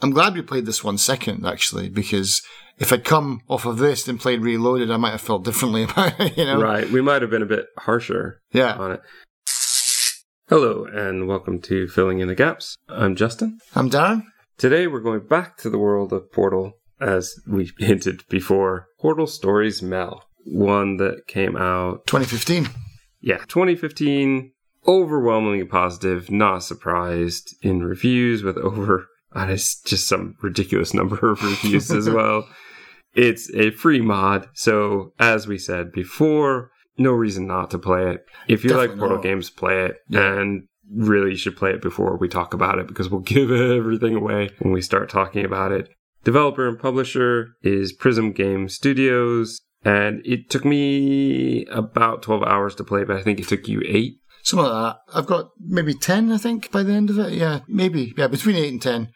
I'm glad we played this one second, actually, because if I'd come off of this and played Reloaded, I might have felt differently about it, you know? Right. We might have been a bit harsher Yeah. on it. Hello, and welcome to Filling in the Gaps. I'm Justin. I'm Darren. Today we're going back to the world of Portal, as we hinted before. Portal Stories Mel, one that came out, 2015. yeah, 2015. Overwhelmingly positive, not surprised in reviews with over, uh, it's just some ridiculous number of reviews as well. It's a free mod, so as we said before, no reason not to play it. If you like Portal not. games, play it. Yeah. And really you should play it before we talk about it because we'll give everything away when we start talking about it. Developer and publisher is Prism Game Studios, and it took me about 12 hours to play, but I think it took you eight. Something like that. I've got maybe 10, I think, by the end of it. Yeah, maybe. Yeah, between 8 and 10.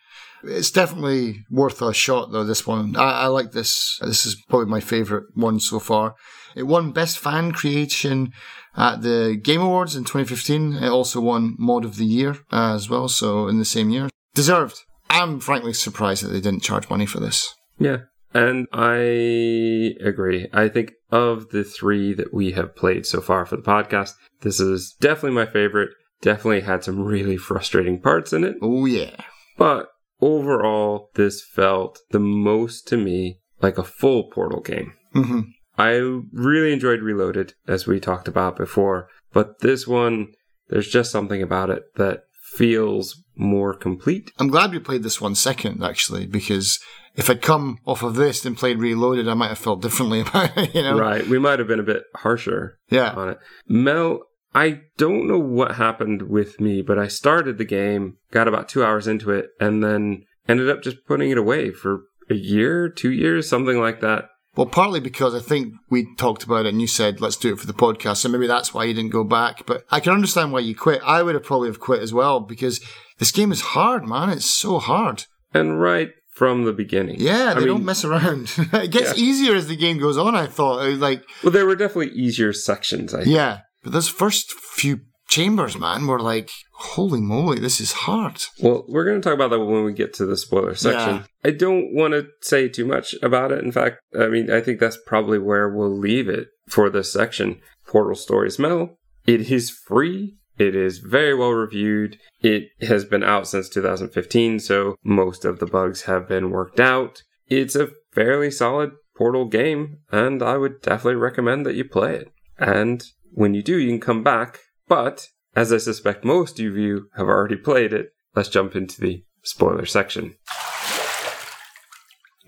It's definitely worth a shot, though, this one. I, I like this. This is probably my favourite one so far. It won Best Fan Creation at the Game Awards in 2015. It also won Mod of the Year uh, as well, so in the same year. Deserved. I'm frankly surprised that they didn't charge money for this. Yeah. And I agree. I think of the three that we have played so far for the podcast, this is definitely my favorite. Definitely had some really frustrating parts in it. Oh, yeah. But overall, this felt the most to me like a full Portal game. hmm I really enjoyed Reloaded, as we talked about before, but this one, there's just something about it that feels more complete. I'm glad we played this one second, actually, because if I'd come off of this and played Reloaded, I might have felt differently about it, you know? Right. We might have been a bit harsher Yeah. on it. Mel, I don't know what happened with me, but I started the game, got about two hours into it, and then ended up just putting it away for a year, two years, something like that. Well, partly because I think we talked about it and you said, let's do it for the podcast. So maybe that's why you didn't go back. But I can understand why you quit. I would have probably have quit as well because this game is hard, man. It's so hard. And right from the beginning. Yeah, I they mean- don't mess around. it gets Yeah. easier as the game goes on, I thought. Like, Well, there were definitely easier sections, I think. yeah. But those first few chambers, man, were like, holy moly, this is hard. Well, we're going to talk about that when we get to the spoiler section. Yeah. I don't want to say too much about it. In fact, I mean, I think that's probably where we'll leave it for this section. Portal Stories Mel. It is free. It is very well reviewed. It has been out since 2015, so most of the bugs have been worked out. It's a fairly solid Portal game, and I would definitely recommend that you play it. And when you do, you can come back. But as I suspect most of you have already played it, let's jump into the spoiler section.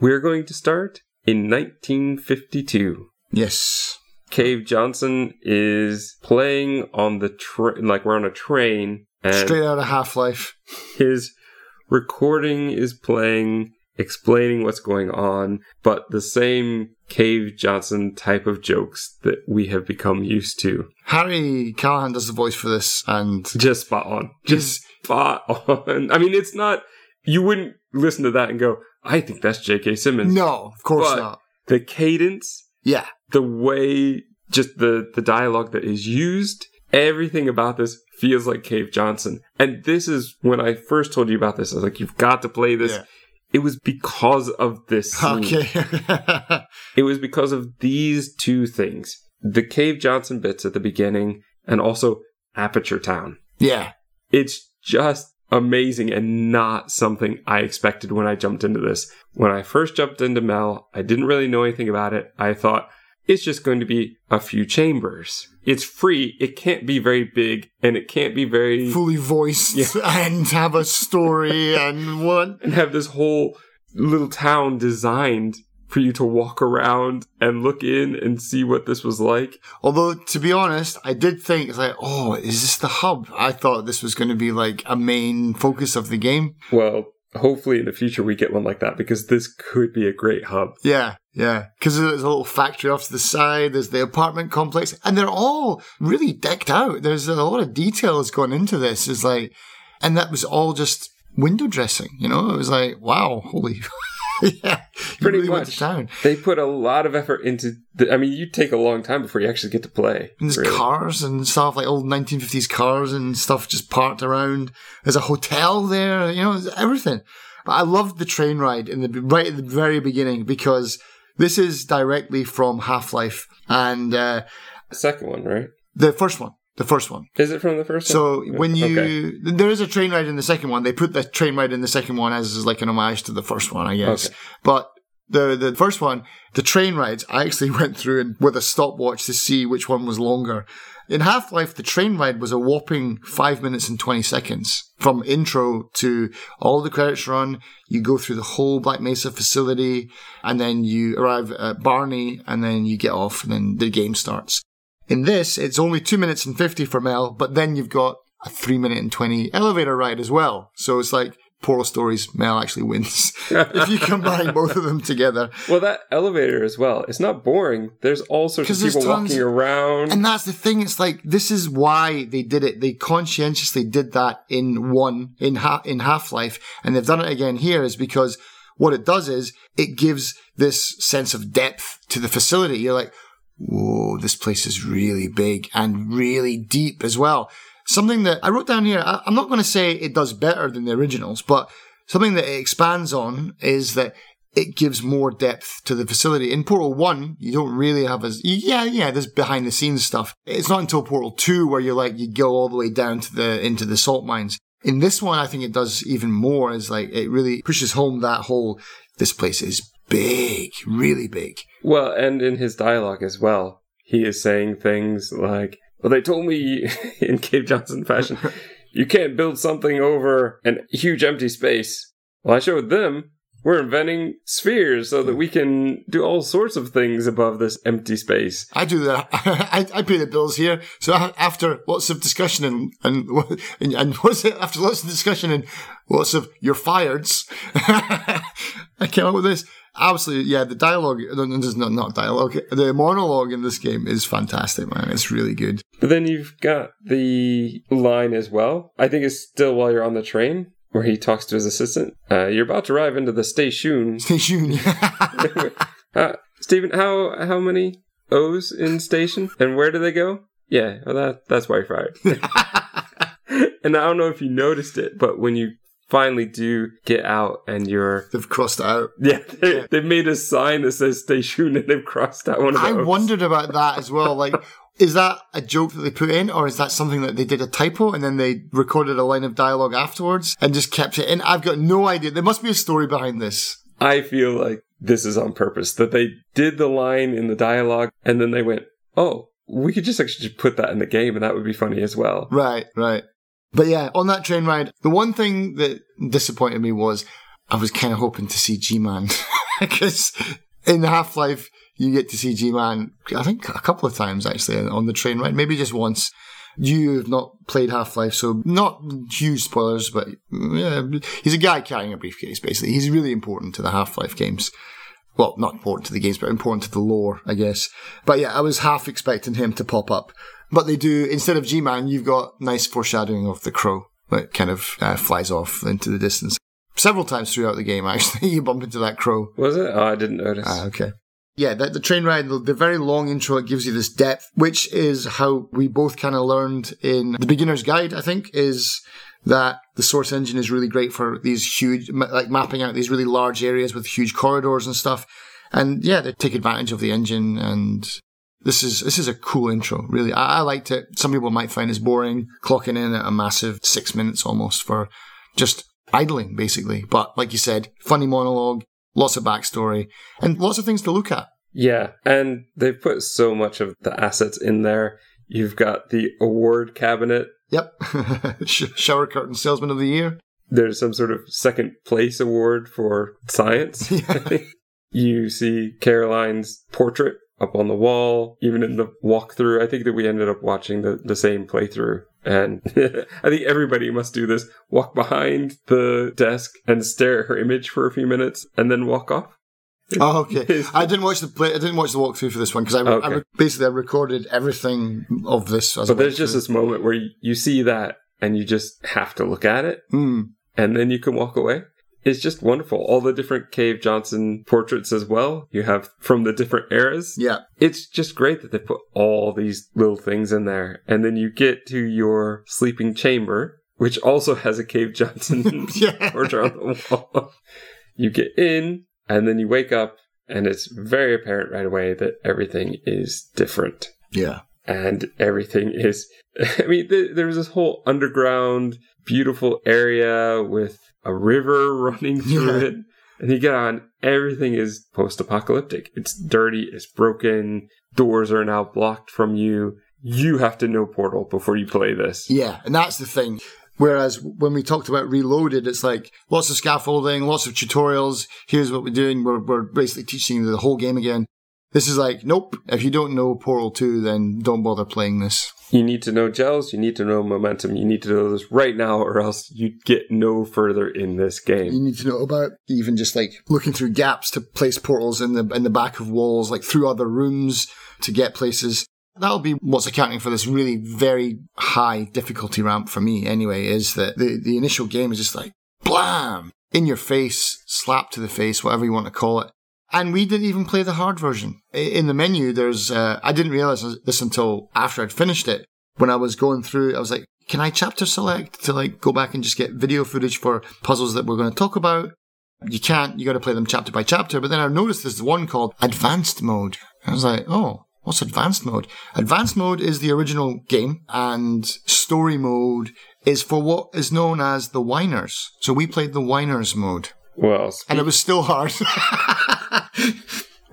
We're going to start in 1952. Yes. Cave Johnson is playing on the train, like we're on a train, and Straight out of Half Life. his recording is playing, explaining what's going on, but the same Cave Johnson type of jokes that we have become used to. Harry Callahan does the voice for this, and Just spot on. Just spot on. I mean, it's not, you wouldn't listen to that and go, I think that's J.K. Simmons. no, of course But- not. The cadence, Yeah. the way, just the, the dialogue that is used, everything about this feels like Cave Johnson. And this is when I first told you about this, I was like, you've got to play this. Yeah. It was because of this scene. Okay. It was because of these two things. The Cave Johnson bits at the beginning and also Aperture Town. yeah. It's just amazing and not something I expected when I jumped into this. When I first jumped into Mel, I didn't really know anything about it. I thought it's just going to be a few chambers. It's free. It can't be very big and it can't be very Fully voiced Yeah. and have a story and what? and have this whole little town designed for you to walk around and look in and see what this was like. Although, to be honest, I did think, it's like, oh, is this the hub? I thought this was going to be like a main focus of the game. Well, hopefully in the future we get one like that because this could be a great hub. Yeah, yeah. Because there's a little factory off to the side, there's the apartment complex, and they're all really decked out. There's a lot of details going into this. It's like, and that was all just window dressing, you know? It was like, wow, holy. yeah, Pretty really much. to town. They put a lot of effort into. The, I mean, you take a long time before you actually get to play. And there's really. cars and stuff, like old 1950s cars and stuff just parked around. There's a hotel there, you know, everything. But I loved the train ride in the right at the very beginning because this is directly from Half Life and uh, The second one, right? the first one. The first one. Is it from the first So one? So when you Okay. there is a train ride in the second one, they put the train ride in the second one as, like an homage to the first one, I guess. Okay. But the the first one, the train rides, I actually went through and with a stopwatch to see which one was longer. In Half Life, the train ride was a whopping five minutes and twenty seconds from intro to all the credits run. You go through the whole Black Mesa facility, and then you arrive at Barney, and then you get off, and then the game starts. In this, it's only two minutes and 50 for Mel, but then you've got a three minute and 20 elevator ride as well. So it's like Portal Stories, Mel actually wins. if you combine both of them together. Well, that elevator as well. It's not boring. There's all sorts of people tons- walking around. And that's the thing. It's like, this is why they did it. They conscientiously did that in one, in ha- in Half-Life. And they've done it again here is because what it does is it gives this sense of depth to the facility. You're like, whoa, this place is really big and really deep as well. Something that I wrote down here, I, I'm not going to say it does better than the originals, but something that it expands on is that it gives more depth to the facility. In Portal 1, you don't really have as, yeah, yeah, there's behind the scenes stuff. It's not until Portal 2 where you're like, you go all the way down to the, into the salt mines. In this one, I think it does even more is like, it really pushes home that whole, this place is big, really big. Well, and in his dialogue as well, he is saying things like, Well, they told me in Cave Johnson fashion, you can't build something over an huge empty space. Well, I showed them we're inventing spheres so that we can do all sorts of things above this empty space. I do that. I, I pay the bills here. So after lots of discussion and, and, and, and what's it? After lots of discussion and lots of you're fireds, I came up with this. Absolutely, yeah. The dialogue, no, no, there's not not dialogue. The monologue in this game is fantastic, man. It's really good. But then you've got the line as well. I think it's still while you're on the train where he talks to his assistant. Uh, you're about to arrive into the station. Station. uh, Stephen, how how many O's in station, and where do they go? Yeah, well that that's why you're fired. and I don't know if you noticed it, but when you finally do get out and you're They've crossed out. yeah, they, they've made a sign that says station and they've crossed out one of I wondered about that as well. Like, is that a joke that they put in, or is that something that they did a typo and then they recorded a line of dialogue afterwards and just kept it in? I've got no idea. There must be a story behind this. I feel like this is on purpose that they did the line in the dialogue and then they went, "Oh, we could just actually just put that in the game and that would be funny as well." Right, right. But yeah, on that train ride, the one thing that disappointed me was I was kind of hoping to see G-Man. Because in Half Life, you get to see G-Man, I think a couple of times actually on the train ride, maybe just once. You have not played Half Life, so not huge spoilers, but yeah, he's a guy carrying a briefcase, basically. He's really important to the Half Life games. Well, not important to the games, but important to the lore, I guess. But yeah, I was half expecting him to pop up. But they do, instead of G-Man, you've got nice foreshadowing of the crow that kind of uh, flies off into the distance. Several times throughout the game, actually, you bump into that crow. Was it? Oh, I didn't notice. Ah, okay. Yeah, the, the train ride, the, the very long intro, it gives you this depth, which is how we both kind of learned in the beginner's guide, I think, is that the source engine is really great for these huge, like mapping out these really large areas with huge corridors and stuff. And yeah, they take advantage of the engine and this is, this is a cool intro, really. I, I liked it. Some people might find this boring, clocking in at a massive six minutes almost for just idling, basically. But like you said, funny monologue, lots of backstory, and lots of things to look at. Yeah, and they've put so much of the assets in there. You've got the award cabinet. Yep. Sh- Shower curtain salesman of the year. There's some sort of second place award for science. Yeah. you see Caroline's portrait up on the wall, even in the walkthrough. I think that we ended up watching the, the same playthrough. And I think everybody must do this. Walk behind the desk and stare at her image for a few minutes and then walk off. Oh, okay. I didn't watch the play. I didn't watch the walkthrough for this one because I, I Okay. re- basically I recorded everything of this. As But there's just this moment where you, you see that and you just have to look at it Mm. and then you can walk away. It's just wonderful. All the different Cave Johnson portraits as well. You have from the different eras. Yeah. It's just great that they put all these little things in there. And then you get to your sleeping chamber which also has a Cave Johnson Yeah. portrait on the wall. You get in, and then you wake up, and it's very apparent right away that everything is different. Yeah. And everything is, I mean, th- there's this whole underground, beautiful area with a river running through Yeah. it. And you get on, everything is post apocalyptic. It's dirty, it's broken, doors are now blocked from you. You have to know Portal before you play this. Yeah, and that's the thing. Whereas when we talked about Reloaded, it's like lots of scaffolding, lots of tutorials. Here's what we're doing. We're, we're basically teaching the whole game again. This is like, nope. If you don't know Portal 2, then don't bother playing this. You need to know gels, you need to know momentum, you need to know this right now, or else you get no further in this game. You need to know about even just like looking through gaps to place portals in the in the back of walls, like through other rooms to get places. That'll be what's accounting for this really very high difficulty ramp for me anyway, is that the, the initial game is just like blam! In your face, slap to the face, whatever you want to call it. And we didn't even play the hard version. In the menu, there's, uh, I didn't realize this until after I'd finished it. When I was going through, I was like, can I chapter select to like go back and just get video footage for puzzles that we're going to talk about? You can't, you got to play them chapter by chapter. But then I noticed there's one called advanced mode. I was like, oh, what's advanced mode? Advanced mode is the original game and story mode is for what is known as the whiners. So we played the whiners mode Well, and it was still hard.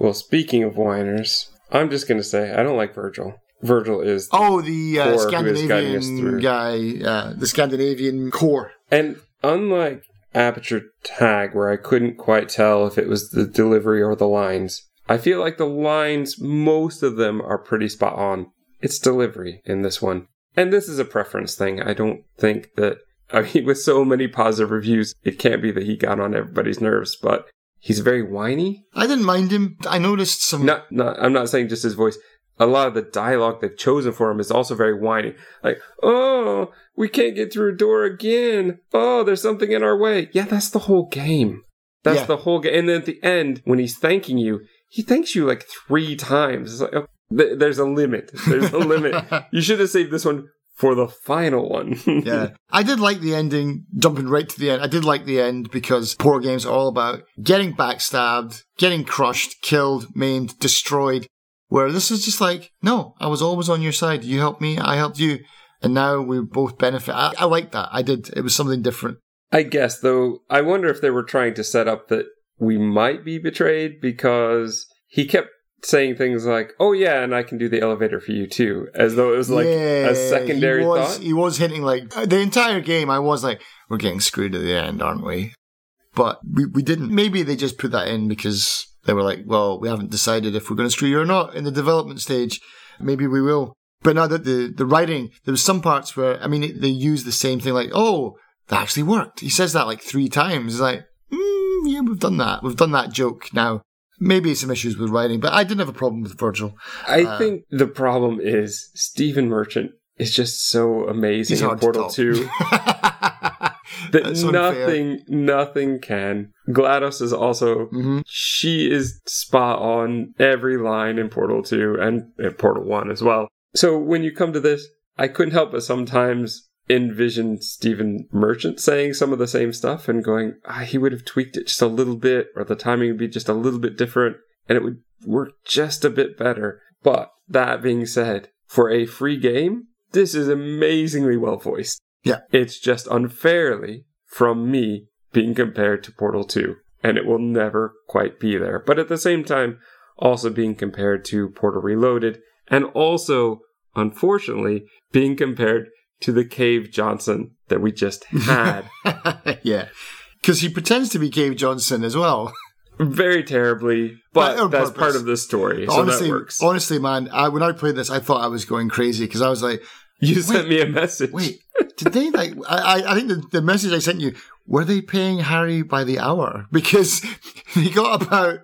Well, speaking of whiners, I'm just going to say I don't like Virgil. Virgil is. oh, the uh, Core who is guiding us Scandinavian guy, uh, the Scandinavian core. And unlike Aperture Tag, where I couldn't quite tell if it was the delivery or the lines, I feel like the lines, most of them are pretty spot on. It's delivery in this one. And this is a preference thing. I don't think that. I mean, with so many positive reviews, it can't be that he got on everybody's nerves, but he's very whiny. I didn't mind him. I noticed some. not not I'm not saying just his voice. A lot of the dialogue they've chosen for him is also very whiny. Like, oh, we can't get through a door again. Oh, there's something in our way. Yeah, that's the whole game. That's Yeah. the whole game. And then at the end, when he's thanking you, he thanks you like three times. It's like, oh, th- there's a limit. There's a limit. You should have saved this one for the final one. yeah. I did like the ending, jumping right to the end. I did like the end because poor games are all about getting backstabbed, getting crushed, killed, maimed, destroyed. Where this is just like, no, I was always on your side. You helped me, I helped you. And now we both benefit. I, I like that. I did. It was something different. I guess, though, I wonder if they were trying to set up that we might be betrayed because he kept saying things like, oh, yeah, and I can do the elevator for you too, as though it was like Yeah, a secondary he was, thought. He was hitting like uh, the entire game. I was like, we're getting screwed at the end, aren't we? But we, we didn't. Maybe they just put that in because they were like, well, we haven't decided if we're going to screw you or not in the development stage. Maybe we will. But now that the, the writing, there was some parts where, I mean, they use the same thing like, oh, that actually worked. He says that like three times. He's like, mm, yeah, we've done that. We've done that joke now. Maybe some issues with writing, but I didn't have a problem with Virgil. I Uh, think the problem is Stephen Merchant is just so amazing in Portal. 2 that nothing, nothing can. GLaDOS is also Mhm. she is spot on every line in Portal 2 and in Portal 1 as well. So when you come to this, I couldn't help but sometimes envision Stephen Merchant saying some of the same stuff and going, ah, he would have tweaked it just a little bit, or the timing would be just a little bit different, and it would work just a bit better. But that being said, for a free game, this is amazingly well voiced. Yeah. It's just unfairly from me being compared to Portal 2, and it will never quite be there. But at the same time, also being compared to Portal Reloaded, and also, unfortunately, being compared to the Cave Johnson that we just had yeah. Because he pretends to be Cave Johnson as well. very terribly, but that's purpose. part of the story, so honestly, that works. honestly, man, I, when I played this, I thought I was going crazy because I was like, You sent me a message. wait, did they like, I, I- I think the, the message I sent you, were they paying Harry by the hour? Because he got about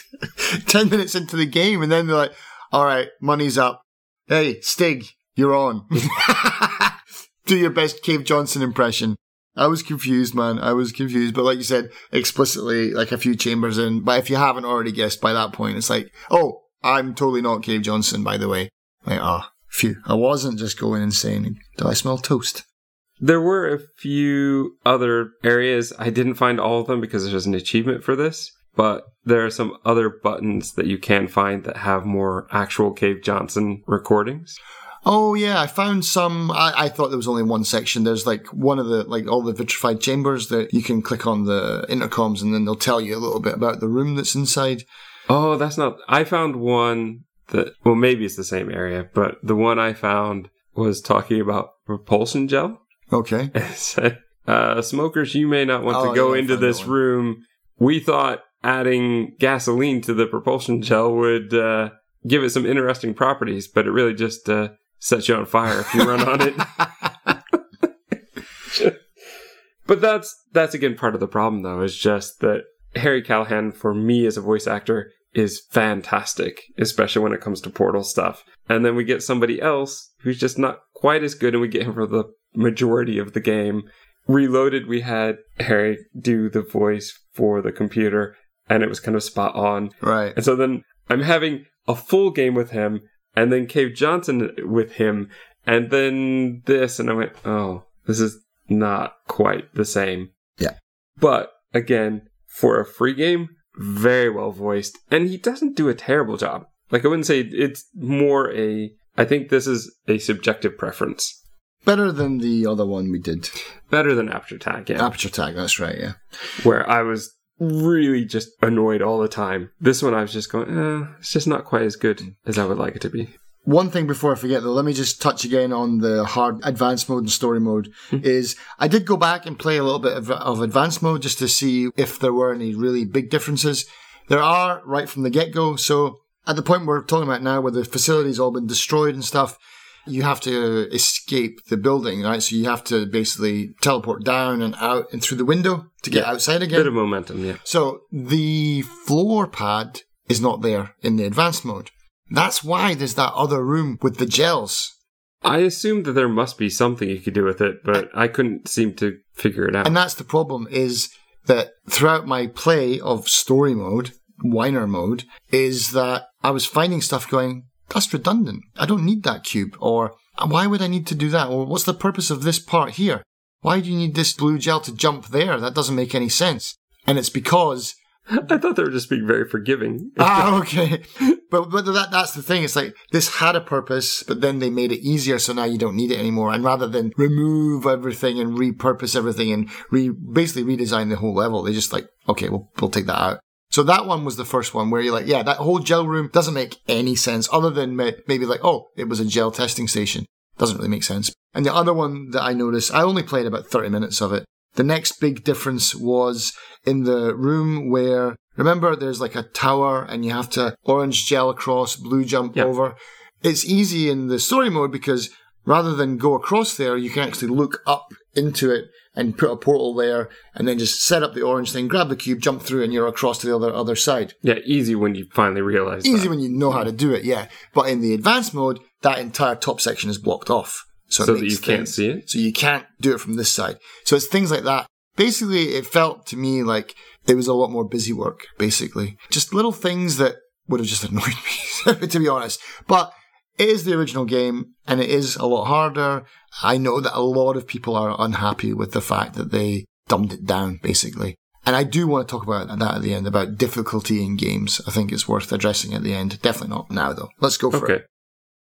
10 minutes into the game and then they're like, all right, money's up. Hey, Stig, you're on. Do your best Cave Johnson impression. I was confused, man. I was confused. But like you said, explicitly, like a few chambers in. But if you haven't already guessed by that point, it's like, oh, I'm totally not Cave Johnson, by the way. Like, ah, phew. I wasn't just going insane. Do I smell toast? There were a few other areas. I didn't find all of them because there's an achievement for this, but there are some other buttons that you can find that have more actual Cave Johnson recordings. Oh yeah, I found some. I, I, thought there was only one section. There's like one of the like all the vitrified chambers that you can click on the intercoms and then they'll tell you a little bit about the room that's inside. Oh, that's not. I found one that well maybe it's the same area, but the one I found was talking about propulsion gel. Okay. It said, uh, "Smokers, you may not want oh, to go into this room. We thought adding gasoline to the propulsion gel would uh, give it some interesting properties, but it really just uh, sets you on fire if you run on it." but that's that's again part of the problem, though, is just that Harry Callahan, for me as a voice actor, is fantastic, especially when it comes to Portal stuff. And then we get somebody else who's just not quite as good, and we get him for the majority of the game. Reloaded, we had Harry do the voice for the computer, and it was kind of spot on. Right. And so then I'm having a full game with him, and then Cave Johnson with him, and then this, and I went, oh, this is not quite the same. Yeah. But again, for a free game, very well voiced, and he doesn't do a terrible job. Like I wouldn't say it's more a. I think this is a subjective preference. Better than the other one we did. Better than Aperture Tag, yeah. Aperture Tag, that's right, yeah. Where I was really just annoyed all the time. This one I was just going, eh, it's just not quite as good as I would like it to be. One thing before I forget though, let me just touch again on the hard advanced mode and story mode. Hmm. is I did go back and play a little bit of, of advanced mode just to see if there were any really big differences. There are right from the get go. So at the point we're talking about now, where the facility's all been destroyed and stuff, you have to escape the building, right? So you have to basically teleport down and out and through the window to get yeah, outside again. Bit of momentum, yeah. So the floor pad is not there in the advanced mode. That's why there's that other room with the gels. I assumed that there must be something you could do with it, but I couldn't seem to figure it out. And that's the problem is that throughout my play of story mode, whiner mode, is that I was finding stuff going, that's redundant. I don't need that cube. Or why would I need to do that? Or what's the purpose of this part here? Why do you need this blue gel to jump there? That doesn't make any sense. And it's because I thought they were just being very forgiving. ah, okay. But but that that's the thing. It's like this had a purpose, but then they made it easier, so now you don't need it anymore. And rather than remove everything and repurpose everything and re basically redesign the whole level, they just like, okay, we'll we'll take that out. So that one was the first one where you're like, yeah, that whole gel room doesn't make any sense other than maybe like, oh, it was a gel testing station. Doesn't really make sense. And the other one that I noticed, I only played about 30 minutes of it. The next big difference was in the room where, remember, there's like a tower and you have to orange gel across, blue jump yep. over. It's easy in the story mode because rather than go across there, you can actually look up into it and put a portal there and then just set up the orange thing, grab the cube, jump through, and you're across to the other other side. Yeah, easy when you finally realize. Easy that. when you know how to do it, yeah. But in the advanced mode, that entire top section is blocked off. So, so that you things, can't see it? So you can't do it from this side. So it's things like that. Basically, it felt to me like it was a lot more busy work, basically. Just little things that would have just annoyed me, to be honest. But it is the original game and it is a lot harder. I know that a lot of people are unhappy with the fact that they dumbed it down, basically. And I do want to talk about that at the end, about difficulty in games. I think it's worth addressing at the end. Definitely not now, though. Let's go for okay. it.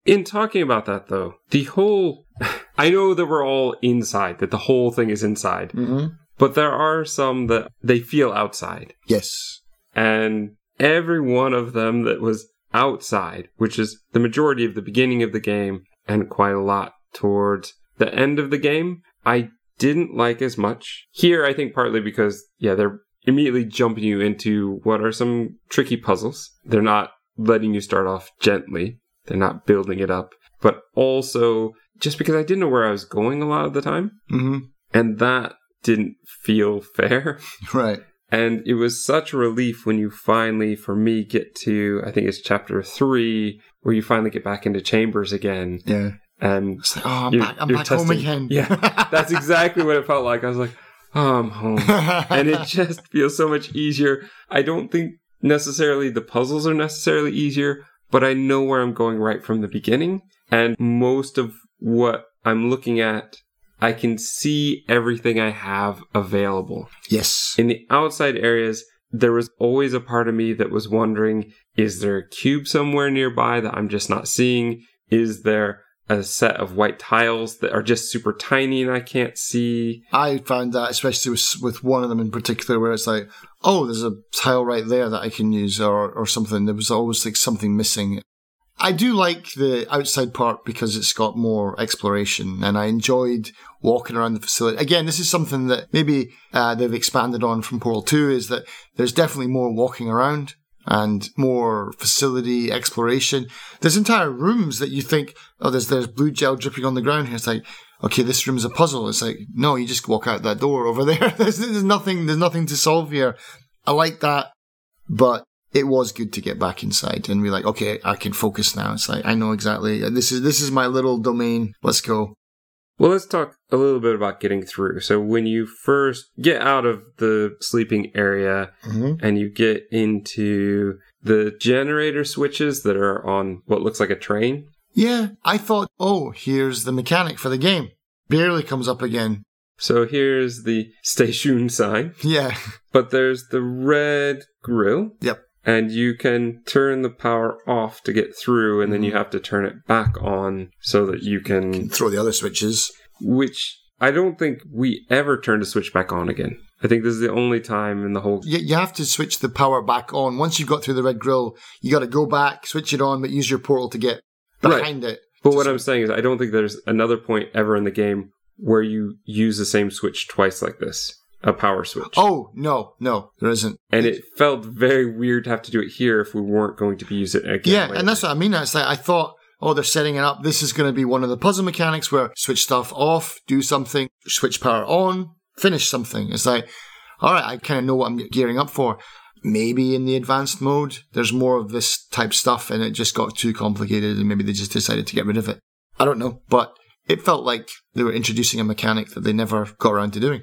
In talking about that, though, the whole. I know that we're all inside, that the whole thing is inside. Mm-hmm. But there are some that they feel outside. Yes. And every one of them that was outside, which is the majority of the beginning of the game and quite a lot towards the end of the game, I didn't like as much. Here, I think partly because, yeah, they're immediately jumping you into what are some tricky puzzles. They're not letting you start off gently. They're not building it up. But also, just because I didn't know where I was going a lot of the time. Mm-hmm. And that didn't feel fair. Right. And it was such a relief when you finally, for me, get to, I think it's chapter three, where you finally get back into chambers again. Yeah. And it's like, oh, I'm back, I'm back home again. yeah. That's exactly what it felt like. I was like, oh, I'm home. and it just feels so much easier. I don't think necessarily the puzzles are necessarily easier, but I know where I'm going right from the beginning. And most of what I'm looking at I can see everything I have available. Yes. In the outside areas, there was always a part of me that was wondering is there a cube somewhere nearby that I'm just not seeing? Is there a set of white tiles that are just super tiny and I can't see? I found that, especially with, with one of them in particular, where it's like, oh, there's a tile right there that I can use or, or something. There was always like something missing. I do like the outside part because it's got more exploration and I enjoyed walking around the facility. Again, this is something that maybe uh, they've expanded on from Portal 2 is that there's definitely more walking around and more facility exploration. There's entire rooms that you think, oh, there's, there's blue gel dripping on the ground here. It's like, okay, this room's a puzzle. It's like, no, you just walk out that door over there. there's, there's nothing, there's nothing to solve here. I like that, but it was good to get back inside and be like, okay, I can focus now. It's like I know exactly this is this is my little domain. Let's go. Well, let's talk a little bit about getting through. So when you first get out of the sleeping area Mm-hmm. and you get into the generator switches that are on what looks like a train, Yeah, I thought, oh, here's the mechanic for the game. Barely comes up again. so here's the station sign, Yeah, but there's the red grill. Yep. And you can turn the power off to get through, and then you mm. have to turn it back on so that you can throw the other switches. which I don't think we ever turn the switch back on again. I think this is the only time in the whole. You, you have to switch the power back on. Once you've got through the red grill, you got to go back, switch it on, but use your portal to get Right. behind it. But what I'm saying is, I don't think there's another point ever in the game where you use the same switch twice like this a power switch. Oh no, no, there isn't. And it felt very weird to have to do it here if we weren't going to be using it again. Yeah, later. and that's what I mean. It's like I thought, oh, they're setting it up. This is going to be one of the puzzle mechanics where switch stuff off, do something, switch power on, finish something. It's like, all right, I kind of know what I'm gearing up for. Maybe in the advanced mode, there's more of this type stuff, and it just got too complicated, and maybe they just decided to get rid of it. I don't know, but it felt like they were introducing a mechanic that they never got around to doing.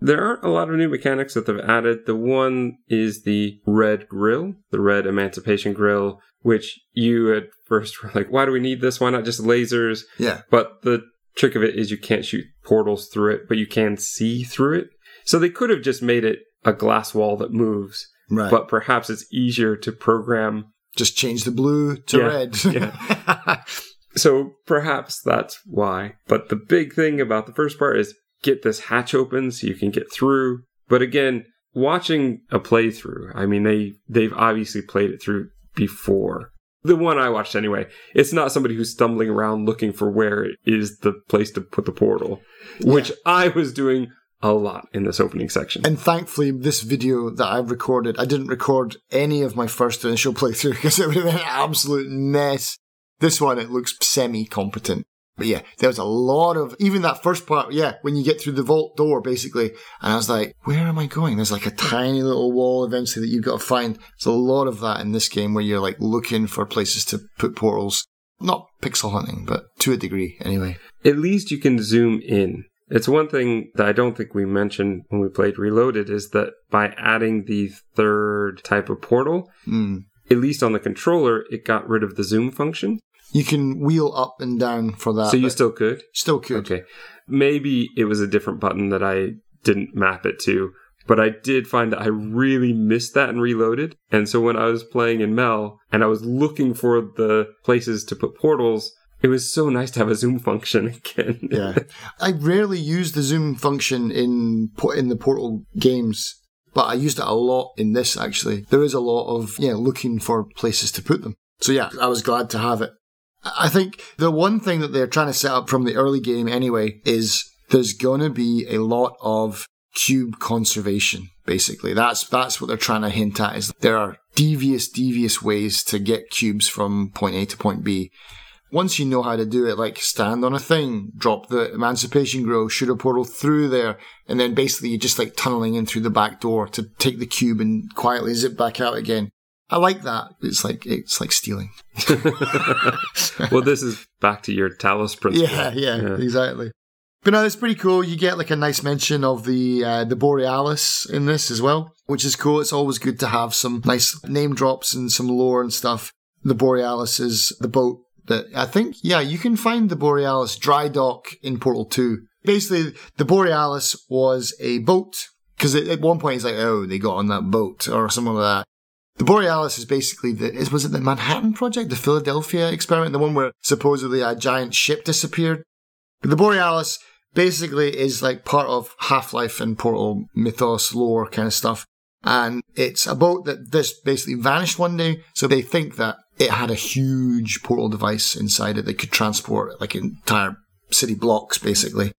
There aren't a lot of new mechanics that they've added. The one is the red grill, the red emancipation grill, which you at first were like, why do we need this? Why not just lasers? Yeah, But the trick of it is you can't shoot portals through it, but you can see through it. So they could have just made it a glass wall that moves, right. but perhaps it's easier to program. just change the blue to Yeah, red. yeah. So perhaps that's why. But the big thing about the first part is get this hatch open so you can get through. But again, watching a playthrough, I mean, they, they've obviously played it through before. The one I watched anyway, it's not somebody who's stumbling around looking for where is the place to put the portal, which I was doing a lot in this opening section. And thankfully, this video that I've recorded, I didn't record any of my first initial playthrough because it would have been an absolute mess. This one, it looks semi competent. But yeah, there was a lot of, even that first part, yeah, when you get through the vault door, basically. And I was like, where am I going? There's like a tiny little wall eventually that you've got to find. There's a lot of that in this game where you're like looking for places to put portals. Not pixel hunting, but to a degree anyway. At least you can zoom in. It's one thing that I don't think we mentioned when we played Reloaded is that by adding the third type of portal, Mm. at least on the controller, it got rid of the zoom function. You can wheel up and down for that. so you still could? still could. Okay. Maybe it was a different button that I didn't map it to, but I did find that I really missed that and Reloaded. And so when I was playing in Mel and I was looking for the places to put portals, it was so nice to have a zoom function again. yeah. I rarely use the zoom function in in the Portal games, but I used it a lot in this actually. There is a lot of yeah, looking for places to put them. So yeah, I was glad to have it. I think the one thing that they're trying to set up from the early game anyway is there's going to be a lot of cube conservation basically. That's that's what they're trying to hint at is there are devious devious ways to get cubes from point A to point B once you know how to do it, like stand on a thing, drop the emancipation grill, shoot a portal through there, and then basically you're just like tunneling in through the back door to take the cube and quietly zip back out again. I like that. It's like it's like stealing. well, this is back to your Talos principle. Yeah, yeah, Yeah. exactly. But no, it's pretty cool. You get like a nice mention of the uh, the Borealis in this as well, which is cool. It's always good to have some nice name drops and some lore and stuff. The Borealis is the boat that I think, yeah, you can find the Borealis dry dock in Portal 2 Basically, the Borealis was a boat because at one point it's like, oh, they got on that boat or something like that. The Borealis is basically the is was it the Manhattan Project, the Philadelphia experiment, the one where supposedly a giant ship disappeared. The Borealis basically is like part of Half Life and Portal mythos lore kind of stuff. And it's a boat that this basically vanished one day. So they think that it had a huge portal device inside it that could transport like entire city blocks, basically.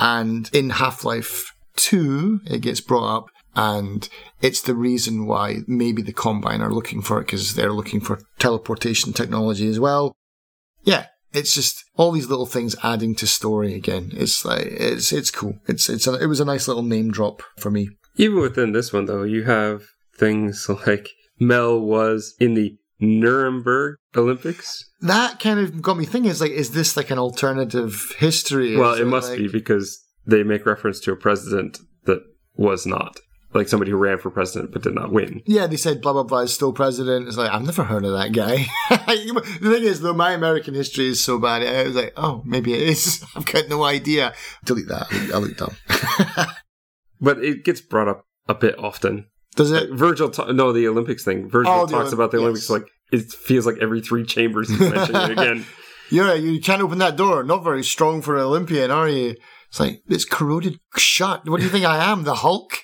And in Half Life 2, it gets brought up, and it's the reason why maybe the Combine are looking for it because they're looking for teleportation technology as well. Yeah, it's just all these little things adding to story again. It's like it's it's cool. It's it's a, it was a nice little name drop for me. Even within this one, though, you have things like Mel was in the Nuremberg Olympics. That kind of got me thinking. Is like, is this like an alternative history? Well, Is it must like- be because they make reference to a president that was not. Like somebody who ran for president but did not win. Yeah, they said blah blah blah is still president. It's like I've never heard of that guy. the thing is, though, my American history is so bad. I was like, oh, maybe it is. I've got no idea. Delete that. I look dumb. But it gets brought up a bit often. Does Like, it? Uh, Virgil, ta- no, the Olympics thing. Virgil Oh, talks Olymp- about the yes. Olympics like it feels like every three chambers he's mentioning it again. You're. You can't open that door. Not very strong for an Olympian, are you? It's like it's corroded shut. What do you think I am? The Hulk?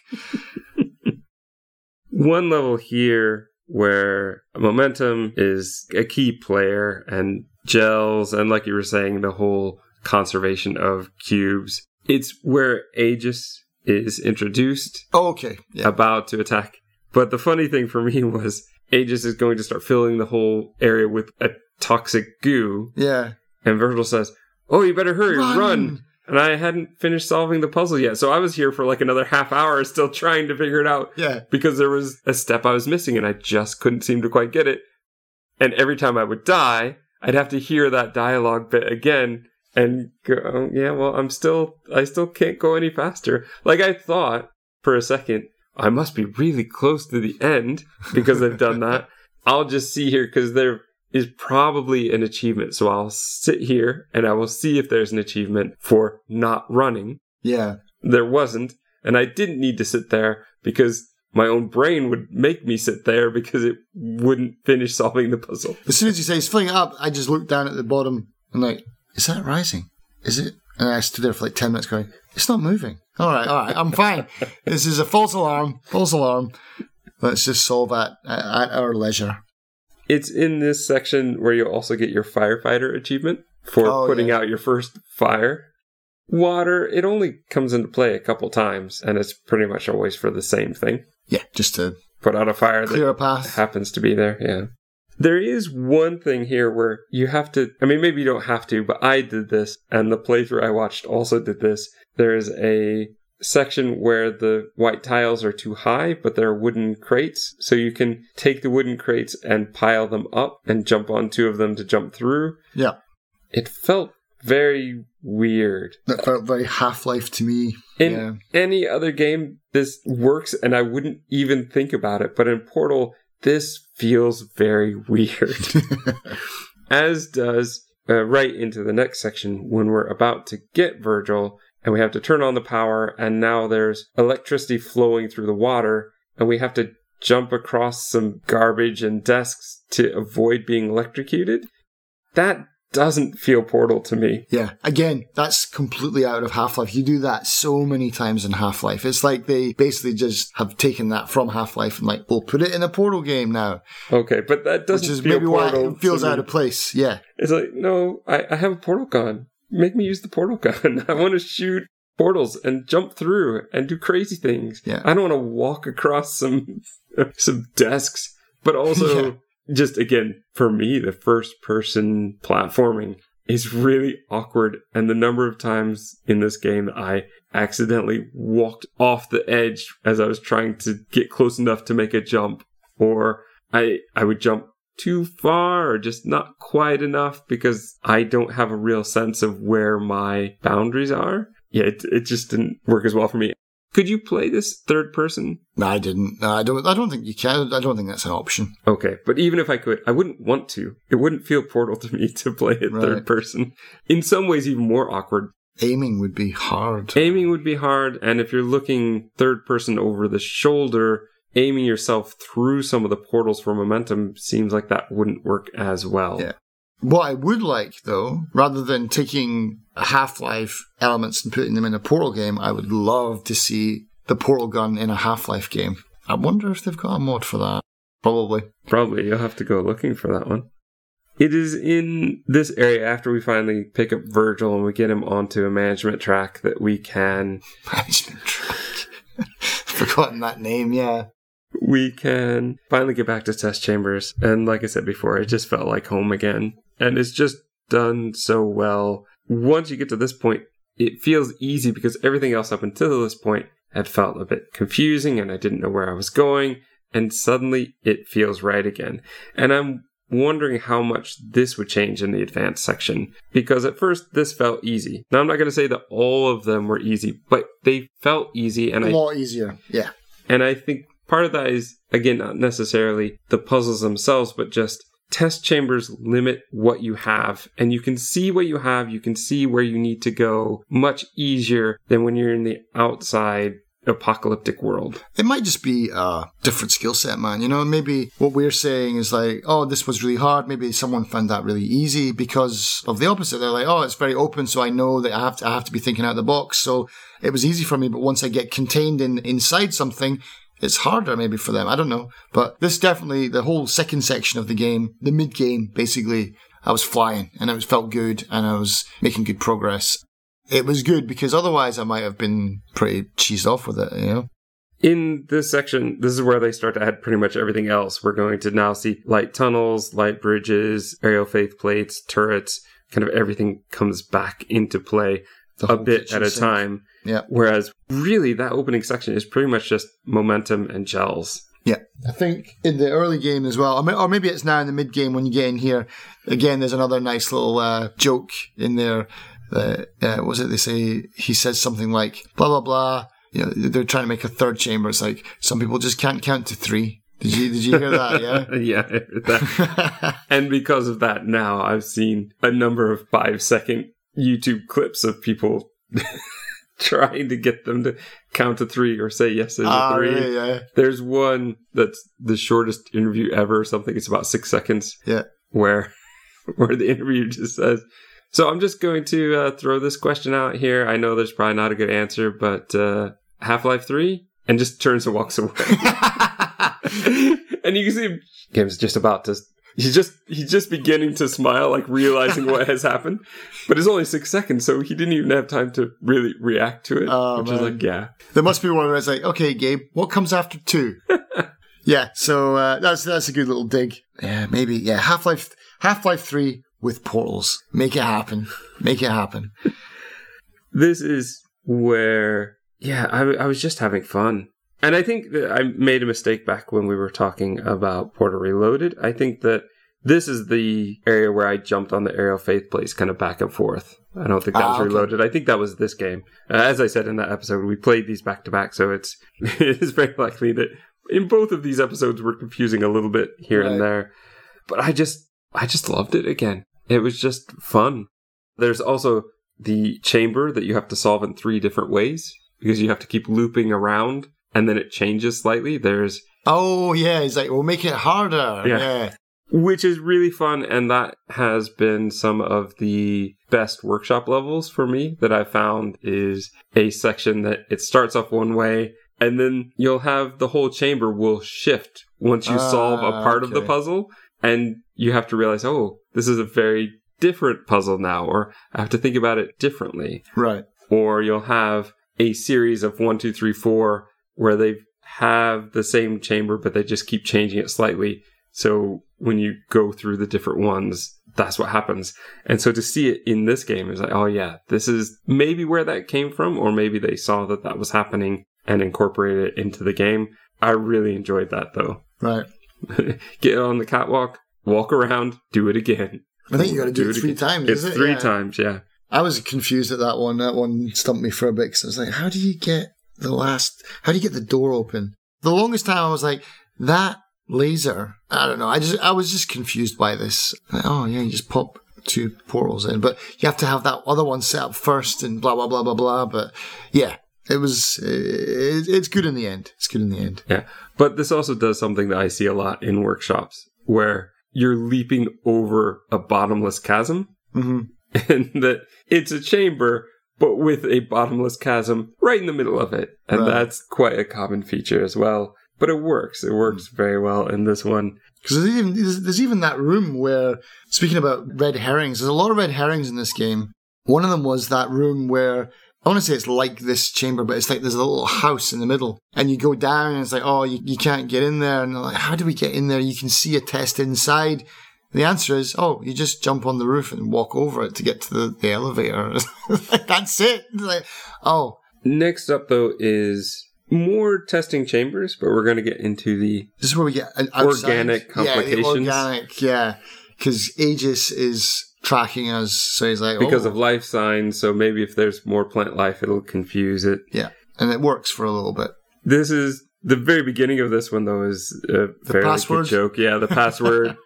One level here where momentum is a key player and gels, and like you were saying, the whole conservation of cubes. It's where Aegis is introduced, Oh, okay. Yeah. about to attack. But the funny thing for me was Aegis is going to start filling the whole area with a toxic goo, Yeah. and Virgil says, "Oh, you better hurry, Run! run!" And I hadn't finished solving the puzzle yet, so I was here for like another half hour, still trying to figure it out Yeah. because there was a step I was missing and I just couldn't seem to quite get it. And every time I would die, I'd have to hear that dialogue bit again and go, oh, yeah, well, I'm still, I still can't go any faster. Like I thought for a second, I must be really close to the end because I've done that. I'll just see here because there is probably an achievement. So I'll sit here and I will see if there's an achievement for not running Yeah. there wasn't, and I didn't need to sit there because my own brain would make me sit there because it wouldn't finish solving the puzzle. As soon as you say he's filling up, I just look down at the bottom and like, is that rising? Is it? And I stood there for like ten minutes going, it's not moving. All right, all right, I'm fine. this is a false alarm. False alarm. Let's just solve that at, at our leisure. It's in this section where you'll also get your firefighter achievement for Oh, putting yeah. out your first fire. Water, it only comes into play a couple times, and it's pretty much always for the same thing. Yeah, just to Put out a fire that clear a path. happens to be there. Yeah. There is one thing here where you have to, I mean, maybe you don't have to, but I did this, and the playthrough I watched also did this. There is a section where the white tiles are too high, but there are wooden crates. So you can take the wooden crates and pile them up and jump on two of them to jump through. Yeah, It felt very weird. that felt very Half Life to me. In yeah, any other game, this works and I wouldn't even think about it. But in Portal, this feels very weird. As does uh, right into the next section when we're about to get Virgil and we have to turn on the power, and now there's electricity flowing through the water, and we have to jump across some garbage and desks to avoid being electrocuted. That doesn't feel Portal to me. yeah. Again, that's completely out of Half Life. You do that so many times in Half Life. It's like they basically just have taken that from Half Life and like, we'll put it in a Portal game now, Okay, but that doesn't is feel maybe why Portal it feels out of place. Yeah, It's like, no, I, I have a portal gun. Make me use the portal gun. I want to shoot portals and jump through and do crazy things. Yeah. I don't want to walk across some some desks. But also Yeah. just again, for me, the first person platforming is really awkward. And the number of times in this game that I accidentally walked off the edge as I was trying to get close enough to make a jump, or I I would jump too far or just not quite enough because I don't have a real sense of where my boundaries are. Yeah, it, it just didn't work as well for me. Could you play this third person? no, I didn't. No, I don't. I don't think you can. I don't think that's an option. Okay, but even if I could, I wouldn't want to. It wouldn't feel portal to me to play it Right. third person. In some ways, even more awkward aiming would be hard. Aiming would be hard, and if you're looking third person over the shoulder, aiming yourself through some of the portals for momentum seems like that wouldn't work as well. Yeah. What I would like, though, rather than taking Half Life elements and putting them in a Portal game, I would love to see the Portal gun in a Half Life game. I wonder if they've got a mod for that. Probably. Probably. You'll have to go looking for that one. It is in this area after we finally pick up Virgil and we get him onto a management track that we can. Management track. Forgotten that name, yeah. We can finally get back to test chambers. And like I said before, it just felt like home again. And it's just done so well. Once you get to this point, it feels easy because everything else up until this point had felt a bit confusing and I didn't know where I was going. And suddenly it feels right again. And I'm wondering how much this would change in the advanced section because at first this felt easy. Now I'm not going to say that all of them were easy, but they felt easy and a I lot easier. Yeah. And I think part of that is again not necessarily the puzzles themselves but just test chambers limit what you have and you can see what you have, you can see where you need to go much easier than when you're in the outside apocalyptic world. It might just be a different skill set, man. You know, maybe what we're saying is like, oh, this was really hard. Maybe someone found that really easy because of the opposite. They're like, oh, it's very open, so I know that I have to, I have to be thinking out of the box. So it was easy for me, but once I get contained in inside something, it's harder maybe for them. I don't know. But this definitely, the whole second section of the game, the mid game, basically, I was flying and it felt good and I was making good progress. It was good because otherwise I might have been pretty cheesed off with it, you know? In this section, this is where they start to add pretty much everything else. We're going to now see light tunnels, light bridges, aerial faith plates, turrets, kind of everything comes back into play a bit at a time. Yeah. Whereas really that opening section is pretty much just momentum and gels. Yeah, I think in the early game as well, or maybe it's now in the mid game when you get in here. Again, there's another nice little uh, joke in there. That uh, was it? They say he says something like blah blah blah. You know, they're trying to make a third chamber. It's like some people just can't count to three. Did you did you hear that? Yeah, yeah, that. and because of that, now I've seen a number of five second YouTube clips of people trying to get them to count to three or say yes there's ah, a three. Really, yeah. There's one that's the shortest interview ever. or Something it's about six seconds. Yeah. Where where the interview just says. So I'm just going to uh, throw this question out here. I know there's probably not a good answer, but uh, Half Life Three, and just turns and walks away. and you can see him, Gabe's just about to he's just he's just beginning to smile, like realizing what has happened. But it's only six seconds, so he didn't even have time to really react to it. Oh, which man. is like, yeah. There must be one where it's like, okay, Gabe, what comes after two? yeah, so uh, that's that's a good little dig. Yeah, maybe. Yeah, Half Life Half Life Three with portals. Make it happen. Make it happen. this is where, yeah, I, I was just having fun. And I think that I made a mistake back when we were talking about Portal Reloaded. I think that this is the area where I jumped on the Aerial Faith Plate kind of back and forth. I don't think that was ah, okay. Reloaded. I think that was this game. Uh, as I said in that episode, we played these back to back, so it's it is very likely that in both of these episodes we're confusing a little bit here right. and there. But I just I just loved it again. It was just fun. There's also the chamber that you have to solve in three different ways because you have to keep looping around and then it changes slightly. There's Oh yeah, he's like, we'll make it harder. Yeah. yeah. Which is really fun, and that has been some of the best workshop levels for me that I found is a section that it starts off one way, and then you'll have the whole chamber will shift once you solve a ah, part okay. of the puzzle, and you have to realize, oh, this is a very different puzzle now, or I have to think about it differently. Right. Or you'll have a series of one, two, three, four where they have the same chamber, but they just keep changing it slightly. So when you go through the different ones, that's what happens. And so to see it in this game is like, oh yeah, this is maybe where that came from, or maybe they saw that that was happening and incorporated it into the game. I really enjoyed that though. Right. Get on the catwalk, walk around, do it again. I think you got to do, do, it three again. times. It's it? three yeah. times, yeah. I was confused at that one. That one stumped me for a bit because I was like, how do you get the last, how do you get the door open? The longest time I was like, that laser, I don't know. I just, I was just confused by this. Like, oh yeah, you just pop two portals in. But you have to have that other one set up first and blah, blah, blah, blah, blah. But yeah, it was, it, it's good in the end. It's good in the end. Yeah. But this also does something that I see a lot in workshops where you're leaping over a bottomless chasm hmm and that it's a chamber but with a bottomless chasm right in the middle of it and Right. that's quite a common feature as well but it works it works hmm. very well in this one Because there's even, there's, there's even that room where, speaking about red herrings, there's a lot of red herrings in this game. One of them was that room where, I want to say it's like this chamber, but it's like there's a little house in the middle. And you go down and it's like, oh, you, you can't get in there. And they're like, how do we get in there? You can see a test inside. The answer is, oh, you just jump on the roof and walk over it to get to the, the elevator. That's it. Like, oh, next up though is more testing chambers but we're going to get into the This is where we get an. Organic complications. the organic, yeah. Because Aegis is tracking us, so he's like, because oh. of life signs so maybe if there's more plant life it'll confuse it yeah, and it works for a little bit. This is the very beginning of this one, though, is a fairly password? good joke. Yeah, the password.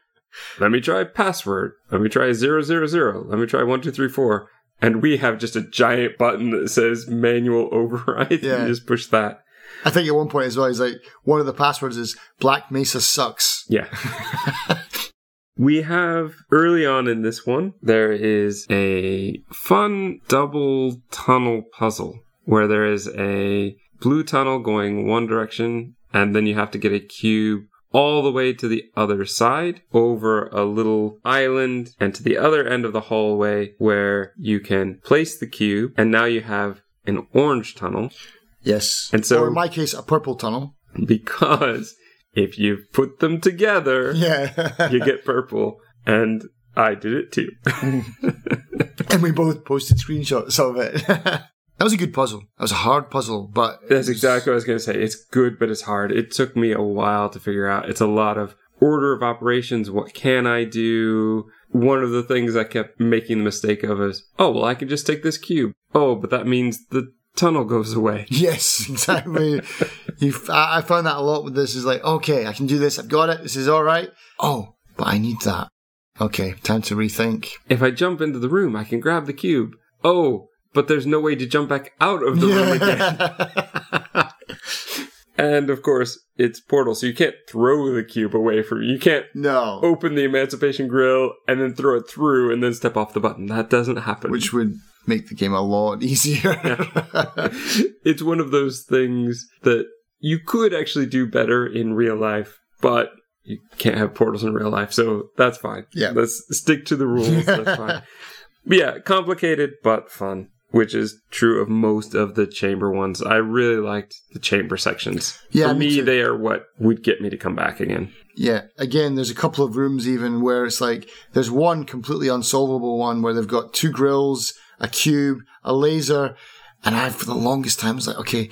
Let me try password. Let me try zero zero zero. Let me try one two three four. And we have just a giant button that says manual override. Yeah. You just push that. I think at one point as well, he's like, one of the passwords is Black Mesa sucks. Yeah. we have early on in this one, there is a fun double tunnel puzzle where there is a blue tunnel going one direction, and then you have to get a cube all the way to the other side over a little island and to the other end of the hallway where you can place the cube, and now you have an orange tunnel Yes. And so- or in my case, a purple tunnel. because if you put them together, Yeah. you get purple. And I did it too. and we both posted screenshots of it. that was a good puzzle. That was a hard puzzle, but That's exactly what I was going to say. It's good, but it's hard. It took me a while to figure out. It's a lot of order of operations. What can I do? One of the things I kept making the mistake of is, oh, well, I can just take this cube. Oh, but that means the tunnel goes away. Yes, exactly. you, I I found that a lot with this. Is like, okay, I can do this. I've got it. This is all right. Oh, but I need that. Okay, time to rethink. If I jump into the room, I can grab the cube. Oh, but there's no way to jump back out of the room again. And of course, it's Portal, so you can't throw the cube away from you. You can't no, open the Emancipation Grill and then throw it through and then step off the button. That doesn't happen. which would make the game a lot easier. it's one of those things that you could actually do better in real life, but you can't have portals in real life, so that's fine. Yeah. Let's stick to the rules. That's fine. But yeah, complicated but fun, which is true of most of the chamber ones. I really liked the chamber sections. Yeah, For me me, they are what would get me to come back again. Yeah, again, there's a couple of rooms even where it's like there's one completely unsolvable one where they've got two grills, a cube, a laser, and I for the longest time was like, okay,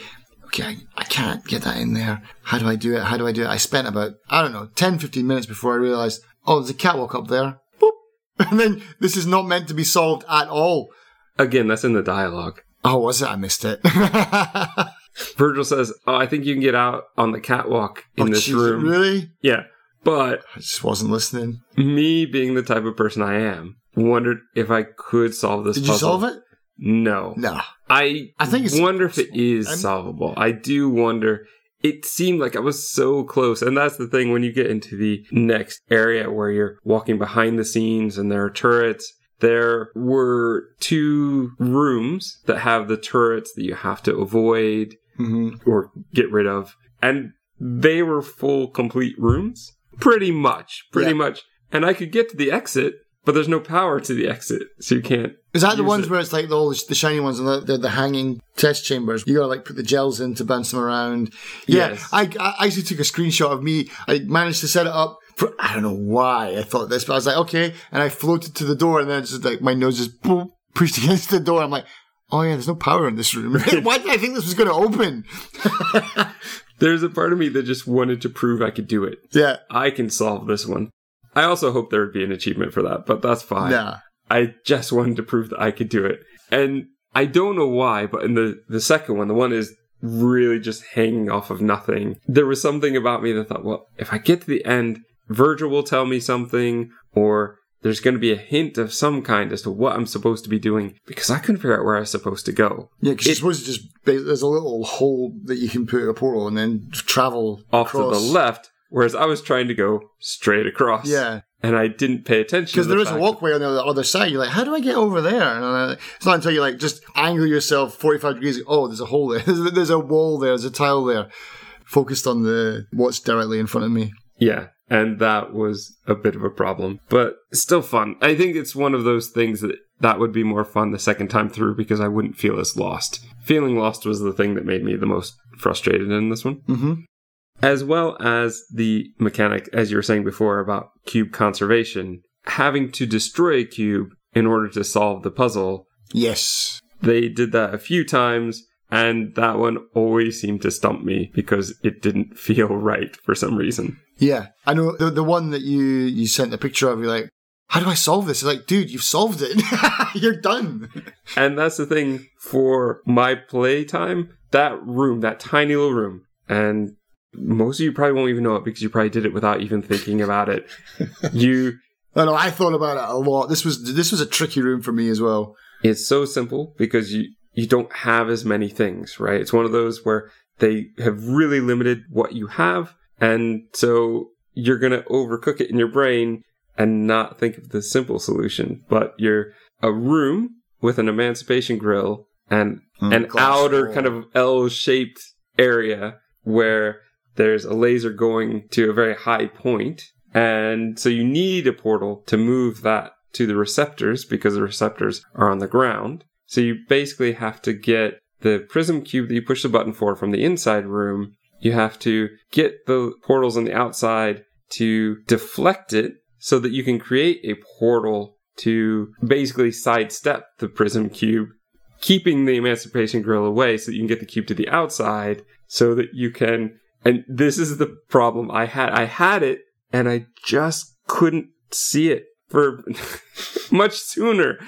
okay, I, I can't get that in there. How do I do it? How do I do it? I spent about I don't know 10, 15 minutes before I realized, oh, there's a catwalk up there. Boop. And then this is not meant to be solved at all. Again, that's in the dialogue. Oh, was it? I missed it. Virgil says, "Oh, I think you can get out on the catwalk in Oh, this jeez, room." Really? Yeah, but I just wasn't listening. me being the type of person I am, wondered if I could solve this. Did you solve it? No. No. I I think it's wonder if it is I'm- solvable. I do wonder. It seemed like I was so close, and that's the thing when you get into the next area where you're walking behind the scenes and there are turrets. There were two rooms that have the turrets that you have to avoid hmm or get rid of. And they were full, complete rooms. Pretty much. Pretty Yeah. much. And I could get to the exit, but there's no power to the exit. So you can't. Is that the ones it. where it's like all the, the shiny ones and the, the, the hanging test chambers? You gotta like put the gels in to bounce them around. Yeah, Yes. I, I actually took a screenshot of me. I managed to set it up I don't know why I thought this, but I was like, okay. And I floated to the door and then it's just like my nose just boom, pushed against the door. I'm like, oh yeah, there's no power in this room. why did I think this was going to open? There's a part of me that just wanted to prove I could do it. Yeah, I can solve this one. I also hope there would be an achievement for that, but that's fine. nah. I just wanted to prove that I could do it. And I don't know why, but in the, the second one, the one is really just hanging off of nothing. There was something about me that thought, well, if I get to the end, Virgil will tell me something, or there's going to be a hint of some kind as to what I'm supposed to be doing because I couldn't figure out where I was supposed to go. Yeah, because you're supposed to just there's a little hole that you can put a portal and then travel off across. to the left, whereas I was trying to go straight across. Yeah, and I didn't pay attention because the there is a walkway on the other side. You're like, how do I get over there? And uh, it's not until you like just angle yourself 45 degrees. Oh, there's a hole there. There's, there's a wall there. There's a tile there. Focused on the what's directly in front of me. Yeah, and that was a bit of a problem, but still fun. I think it's one of those things that that would be more fun the second time through because I wouldn't feel as lost. Feeling lost was the thing that made me the most frustrated in this one. Mm-hmm. As well as the mechanic, as you were saying before, about cube conservation, having to destroy a cube in order to solve the puzzle. Yes. They did that a few times, and that one always seemed to stump me because it didn't feel right for some reason. Yeah, I know the the one that you you sent the picture of. You're like, how do I solve this? It's like, dude, you've solved it. you're done. And that's the thing for my playtime. That room, that tiny little room, and most of you probably won't even know it because you probably did it without even thinking about it. You, I know. I thought about it a lot. This was this was a tricky room for me as well. it's so simple because you you don't have as many things, right? It's one of those where they have really limited what you have, and so you're gonna overcook it in your brain and not think of the simple solution. But you're a room with an emancipation grill and mm. an outer wall. kind of L-shaped area where there's a laser going to a very high point. point, and so you need a portal to move that to the receptors because the receptors are on the ground. So you basically have to get the prism cube that you push the button for from the inside room. You have to get the portals on the outside to deflect it so that you can create a portal to basically sidestep the prism cube, keeping the emancipation grill away so that you can get the cube to the outside so that you can and this is the problem I had. I had it and I just couldn't see it for much sooner.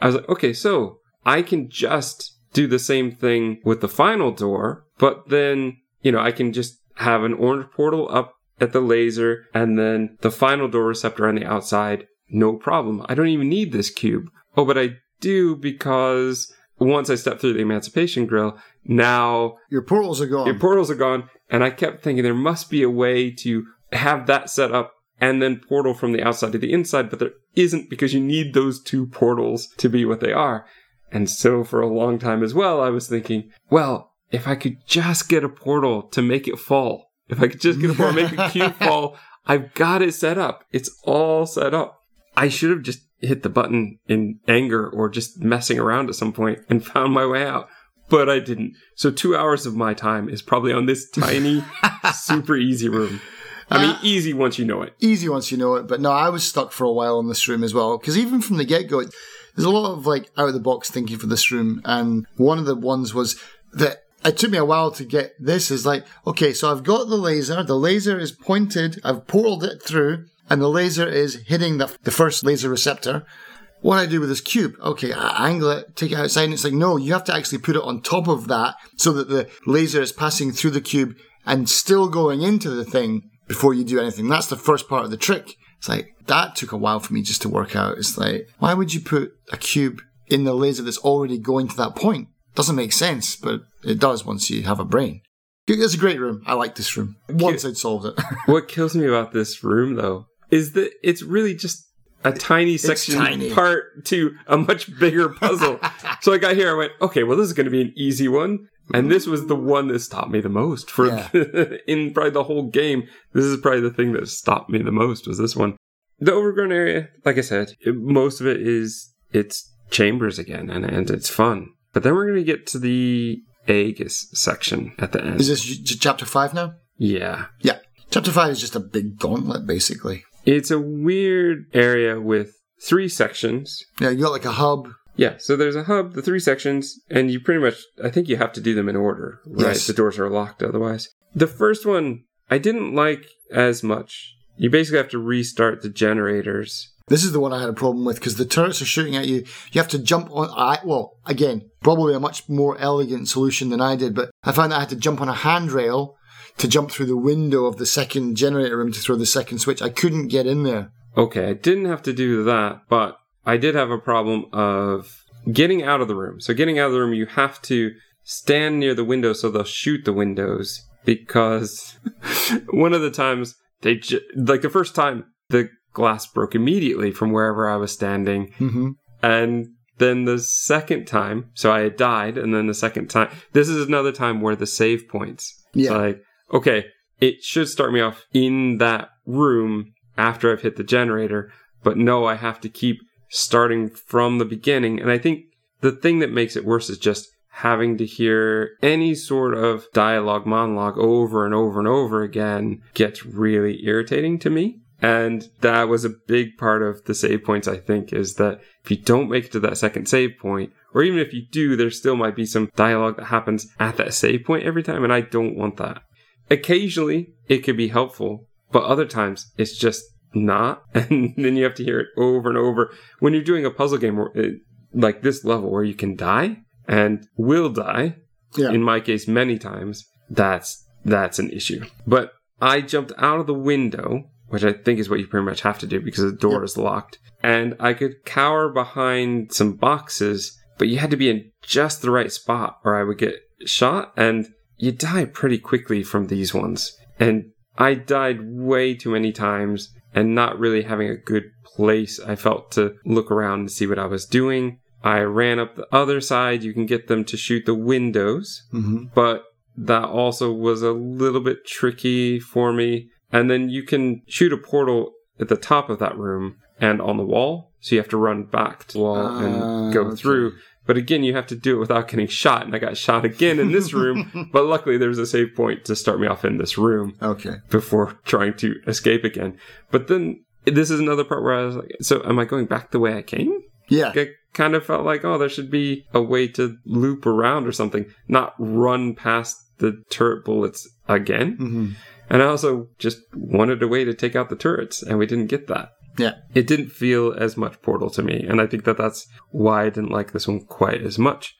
I was like, okay, so I can just do the same thing with the final door, but then, you know, I can just have an orange portal up at the laser and then the final door receptor on the outside. No problem. I don't even need this cube. Oh, but I do because once I step through the emancipation grill, now Your portals are gone. your portals are gone. And I kept thinking there must be a way to have that set up and then portal from the outside to the inside, but there isn't because you need those two portals to be what they are. And so for a long time as well, I was thinking, well, if I could just get a portal to make it fall, if I could just get a portal, to make a cube fall, I've got it set up. It's all set up. I should have just hit the button in anger or just messing around at some point and found my way out. But I didn't. So two hours of my time is probably on this tiny, super easy room. I mean, uh, easy once you know it. Easy once you know it, but no, I was stuck for a while in this room as well. Because even from the get go, there's a lot of like out of the box thinking for this room. And one of the ones was that it took me a while to get this is like, okay, so I've got the laser. The laser is pointed. I've portaled it through and the laser is hitting the, the first laser receptor. What I do with this cube? Okay, I angle it, take it outside, and it's like, no, you have to actually put it on top of that so that the laser is passing through the cube and still going into the thing before you do anything. That's the first part of the trick. It's like, that took a while for me just to work out. It's like, why would you put a cube in the laser that's already going to that point? Doesn't make sense, but it does once you have a brain. It's a great room. I like this room. Once I'd solved it. What kills me about this room, though, is that it's really just a tiny section tiny. part to a much bigger puzzle. so I got here, I went, okay, well, this is going to be an easy one. And mm-hmm. this was the one that stopped me the most for Yeah. in probably the whole game. This is probably the thing that stopped me the most was this one. The overgrown area, like I said, it- most of it is it's chambers again, and, and it's fun. But then we're going to get to the Aegis section at the end. Is this j- chapter five now? yeah. Yeah. Chapter five is just a big gauntlet, basically. It's a weird area with three sections. Yeah, you got like a hub. Yeah, so there's a hub, the three sections, and you pretty much, I think you have to do them in order, right? Yes. The doors are locked otherwise. The first one, I didn't like as much. You basically have to restart the generators. This is the one I had a problem with because the turrets are shooting at you. You have to jump on. I well, again, probably a much more elegant solution than I did, but I found that I had to jump on a handrail to jump through the window of the second generator room to throw the second switch. I couldn't get in there okay, I didn't have to do that, but I did have a problem of getting out of the room. So getting out of the room, you have to stand near the window so they'll shoot the windows because one of the times they ju- like the first time the glass broke immediately from wherever I was standing. Mm-hmm. And then the second time, so I had died, and then the second time, this is another time where the save points. Yeah. Like, okay, it should start me off in that room after I've hit the generator, but no, I have to keep starting from the beginning. And I think the thing that makes it worse is just having to hear any sort of dialogue monologue over and over and over again gets really irritating to me. And that was a big part of the save points, I think, is that if you don't make it to that second save point, or even if you do, there still might be some dialogue that happens at that save point every time, and I don't want that. Occasionally, it could be helpful, but other times, it's just not. And then you have to hear it over and over. When you're doing a puzzle game uh, like this level where you can die and will die, Yeah. in my case many times, that's that's an issue. But I jumped out of the window, which I think is what you pretty much have to do because the door Yep. is locked, and I could cower behind some boxes, but you had to be in just the right spot or I would get shot and you die pretty quickly from these ones. And I died way too many times and not really having a good place I felt to look around and see what I was doing. I ran up the other side. You can get them to shoot the windows, Mm-hmm. but that also was a little bit tricky for me. And then you can shoot a portal at the top of that room and on the wall. So you have to run back to the wall Ah, and go okay. through. But again, you have to do it without getting shot. And I got shot again in this room. but luckily, there was a save point to start me off in this room Okay. before trying to escape again. But then this is another part where I was like, so am I going back the way I came? Yeah. I kind of felt like, oh, there should be a way to loop around or something, not run past the turret bullets again. Mm-hmm. And I also just wanted a way to take out the turrets, and we didn't get that. Yeah. It didn't feel as much Portal to me, and I think that that's why I didn't like this one quite as much.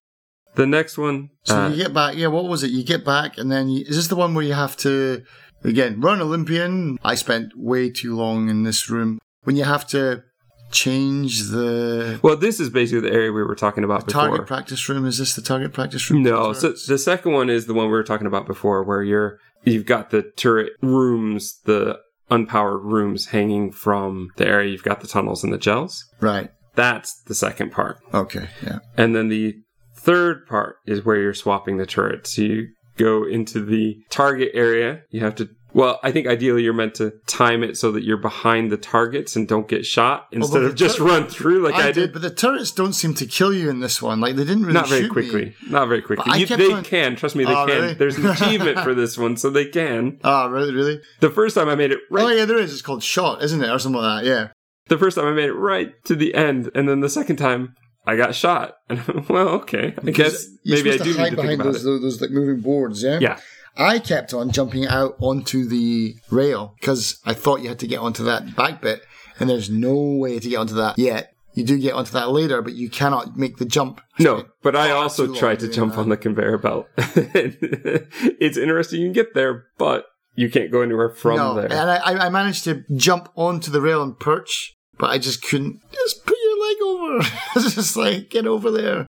The next one, So uh, you get back. Yeah. What was it? You get back, and then you, is this the one where you have to again run Olympian? I spent way too long in this room when you have to change the well, this is basically the area we were talking about before. target practice room. Is this the target practice room? No, so the second one is the one we were talking about before, where you're you've got the turret rooms, the unpowered rooms hanging from the area. You've got the tunnels and the gels. right. That's the second part, Okay. Yeah. and then the third part is where you're swapping the turrets. So you go into the target area. You have to. Well, I think ideally you're meant to time it so that you're behind the targets and don't get shot instead of just tur- run through like I, I, did. did, but the turrets don't seem to kill you in this one. Like they didn't really Not very shoot me. quickly. Not very quickly. You- they on- can. Trust me, they Oh, can. really? There's an achievement for this one, so they can. Ah, really? Really? The first time I made it right. Oh, yeah, there is. It's called shot, isn't it, or something like that? Yeah. The first time I made it right to the end, and then the second time I got shot. And well, okay. I guess maybe I do need to think behind about those, it. those, those like moving boards. Yeah. Yeah. I kept on jumping out onto the rail because I thought you had to get onto that back bit, and there's no way to get onto that yet. You do get onto that later, but you cannot make the jump. No, but I also tried to jump that. on the conveyor belt. it's interesting you can get there, but you can't go anywhere from no, there. and I, I- I managed to jump onto the rail and perch, but I just couldn't. Just put your leg over. it's just like get over there.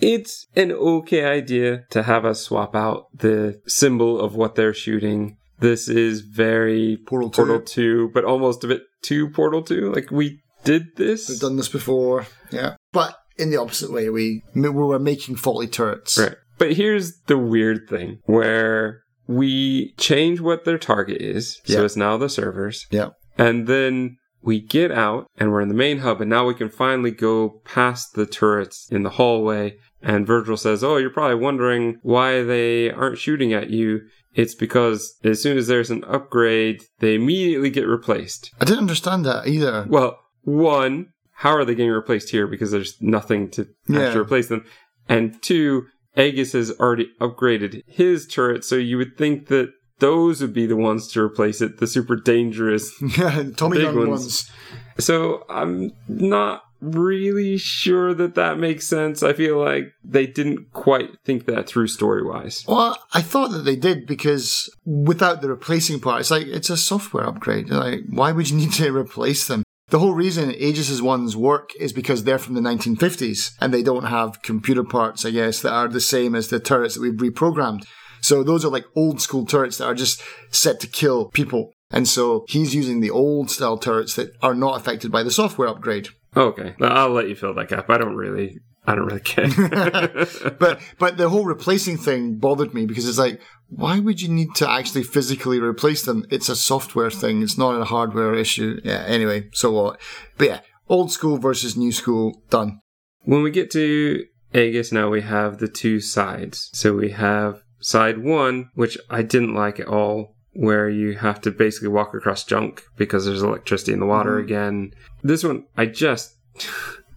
It's an okay idea to have us swap out the symbol of what they're shooting. This is very Portal two. Portal 2, but almost a bit too Portal 2. Like, we did this. We've done this before. Yeah, but in the opposite way, we we were making faulty turrets. Right. But here's the weird thing where we change what their target is. So it's now the servers. Yeah. And then we get out and we're in the main hub and now we can finally go past the turrets in the hallway. And Virgil says, Oh, you're probably wondering why they aren't shooting at you. It's because as soon as there's an upgrade, they immediately get replaced. I didn't understand that either. Well, one, how are they getting replaced here? Because there's nothing to Yeah. actually replace them. And two, Aegis has already upgraded his turret, so you would think that those would be the ones to replace it, the super dangerous. Tommy Big ones. ones. So I'm not really sure that that makes sense. I feel like they didn't quite think that through story wise. Well, I thought that they did because without the replacing part, it's like it's a software upgrade. Like, why would you need to replace them? The whole reason Aegis' ones work is because they're from the 1950s and they don't have computer parts, I guess, that are the same as the turrets that we've reprogrammed. So those are like old school turrets that are just set to kill people. And so he's using the old style turrets that are not affected by the software upgrade. Okay, Well, I'll let you fill that gap. I don't really, I don't really care. But but the whole replacing thing bothered me because it's like, why would you need to actually physically replace them? It's a software thing. It's not a hardware issue. Yeah. Anyway, so what? But yeah, old school versus new school done. when we get to Aegis, now we have the two sides. So we have side one, which I didn't like at all, where you have to basically walk across junk because there's electricity in the water Mhm. again. This one, I just.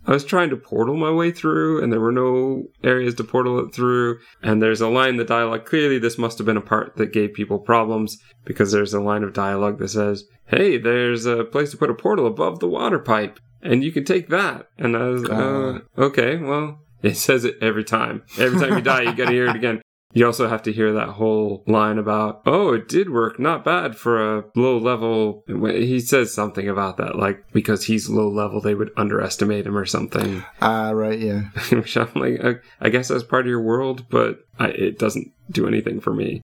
I was trying to portal my way through, and there were no areas to portal it through. And there's a line in the dialogue. Clearly, this must have been a part that gave people problems because there's a line of dialogue that says, Hey, there's a place to put a portal above the water pipe, and you can take that. And I was, uh, okay, well, it says it every time. Every time you die, you gotta hear it again. You also have to hear that whole line about, oh, it did work, not bad for a low level. He says something about that, like because he's low level, they would underestimate him or something. Ah, right. Yeah. Which I'm like, I, I guess that's part of your world, but I, it doesn't do anything for me.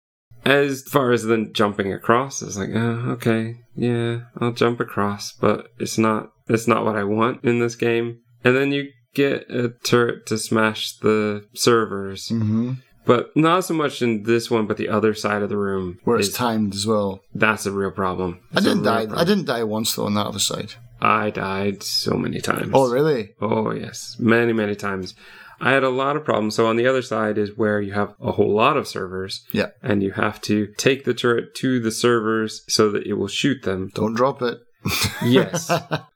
As far as then jumping across, it's like, oh, okay, yeah, I'll jump across, but it's not, it's not what I want in this game. And then you get a turret to smash the servers, hmm but not so much in this one, but the other side of the room. Where it's is- timed as well. That's a real problem. I didn't die. I didn't die once though on that other side. I died so many times. Oh, really? Oh, yes. Many, many times. I had a lot of problems. So on the other side is where you have a whole lot of servers. Yeah. And you have to take the turret to the servers so that it will shoot them. Don't drop it. Yes.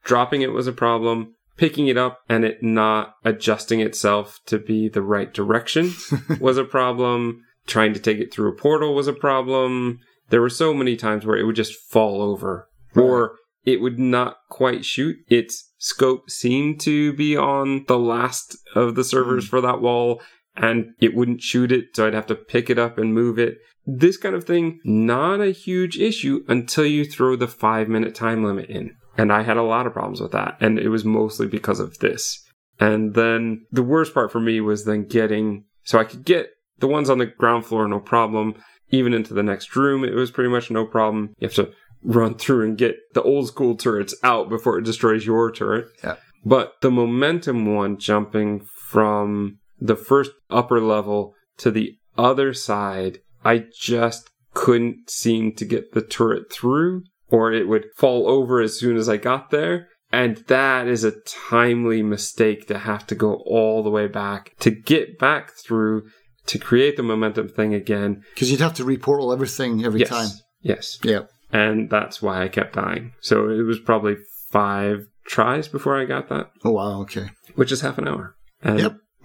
Dropping it was a problem. Picking it up and it not adjusting itself to be the right direction was a problem. Trying to take it through a portal was a problem. There were so many times where it would just fall over or it would not quite shoot. Its scope seemed to be on the last of the servers hmm. for that wall and it wouldn't shoot it. So I'd have to pick it up and move it. This kind of thing, not a huge issue until you throw the five minute time limit in. And I had a lot of problems with that. And it was mostly because of this. And then the worst part for me was then getting, so I could get the ones on the ground floor, no problem. Even into the next room, it was pretty much no problem. You have to run through and get the old school turrets out before it destroys your turret. Yeah. But the momentum one jumping from the first upper level to the other side, I just couldn't seem to get the turret through, or it would fall over as soon as I got there. And that is a timely mistake to have to go all the way back to get back through to create the momentum thing again. Because you'd have to reportal everything every yes. time. Yes. Yeah. And that's why I kept dying. So it was probably five tries before I got that, Oh wow. Okay. which is half an hour. And Yep.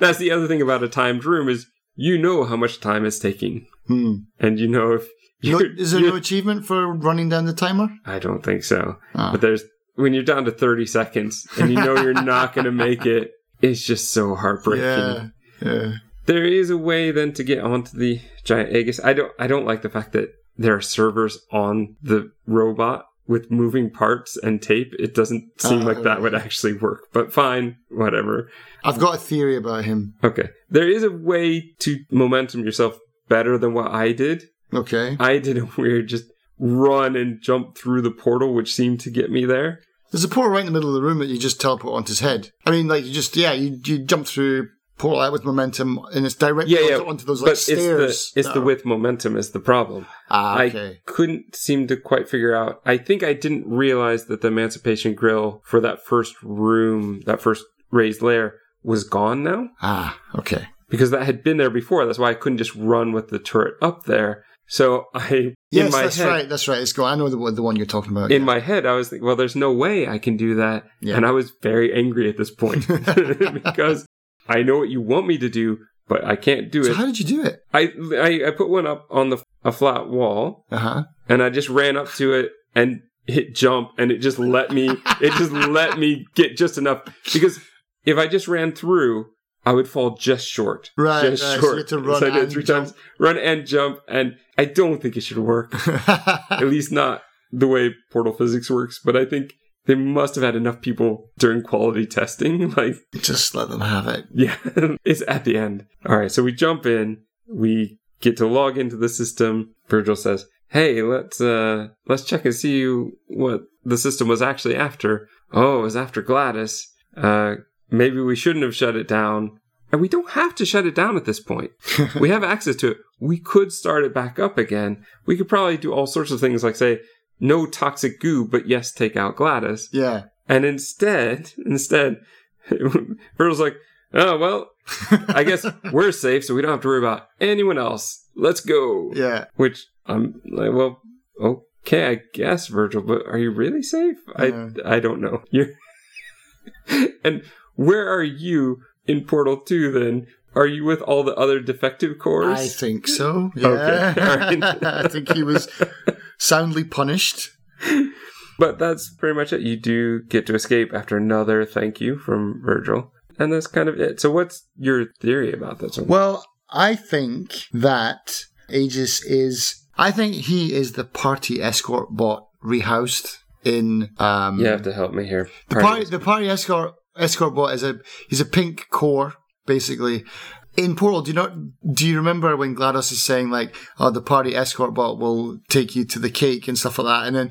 that's the other thing about a timed room is you know how much time it's taking. Hmm. And you know if No, is there no achievement for running down the timer? I don't think so. Ah. But there's when you're down to 30 seconds and you know you're not going to make it, it's just so heartbreaking. Yeah. Yeah. There is a way then to get onto the giant Aegis. I don't I don't like the fact that there are servers on the robot with moving parts and tape. It doesn't seem Ah, like that would actually work. But fine, whatever. I've got a theory about him. Okay. There is a way to momentum yourself better than what I did. Okay. I did a weird just run and jump through the portal, which seemed to get me there. There's a portal right in the middle of the room that you just teleport onto his head. I mean, like you just yeah, you you jump through portal out with momentum, and it's directly Yeah, yeah, onto, onto those like but it's the stairs. it's the are- with momentum is the problem. Ah, I couldn't seem to quite figure out. I think I didn't realize that the Emancipation Grill for that first room, that first raised layer, was gone now Ah, okay. because that had been there before. That's why I couldn't just run with the turret up there. So I, in Yes, my that's head, right. That's right. It's go. I know the one- the one you're talking about. in yeah. my head, I was thinking, well, there's no way I can do that, Yeah. and I was very angry at this point because I know what you want me to do, but I can't do so it. how did you do it? I, I I put one up on the a flat wall, Uh huh. and I just ran up to it and hit jump and it just let me it just let me get just enough because if I just ran through I would fall just short. Right, Just right, so short. had to run So I did and three jump. times. Run and jump and I don't think it should work. At least not the way portal physics works, but I think they must have had enough people during quality testing. Like, Just let them have it. yeah, it's at the end. All right, so we jump in, we get to log into the system. Virgil says, "Hey, let's uh let's check and see what the system was actually after. Oh, it was after GLaDOS. Uh, maybe we shouldn't have shut it down." And we don't have to shut it down at this point. we have access to it. We could start it back up again. We could probably do all sorts of things like say, no toxic goo, but yes, take out GLaDOS. Yeah. And instead, instead, Virgil's like, oh, well, I guess we're safe, so we don't have to worry about anyone else. Let's go. Yeah. Which I'm like, well, okay, I guess, Virgil, but are you really safe? Yeah. I I don't know. You're and where are you in Portal 2 then? Are you with all the other defective cores? I think so. Yeah. Okay, right. I think he was soundly punished. But that's pretty much it. You do get to escape after another thank you from Virgil. And that's kind of it. So what's your theory about this one? Well, I think that Aegis is. I think he is the party escort bot rehoused in. Um, you have to help me here. The party, the party escort escort bot is a he's a pink core basically. In Portal, do you not do you remember when GLaDOS is saying like, "Oh, the party escort bot will take you to the cake and stuff like that," and then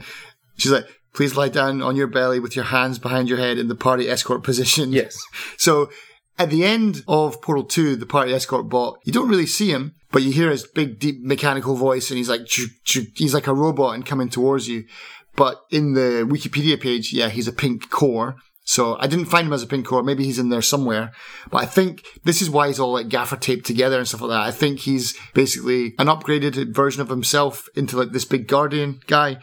she's like, "Please lie down on your belly with your hands behind your head in the party escort position." Yes. So at the end of Portal 2, the party escort bot, you don't really see him, but you hear his big, deep mechanical voice and he's like, he's like a robot and coming towards you. But in the Wikipedia page, yeah, he's a pink core. So I didn't find him as a pink core. Maybe he's in there somewhere. But I think this is why he's all like gaffer taped together and stuff like that. I think he's basically an upgraded version of himself into like this big guardian guy.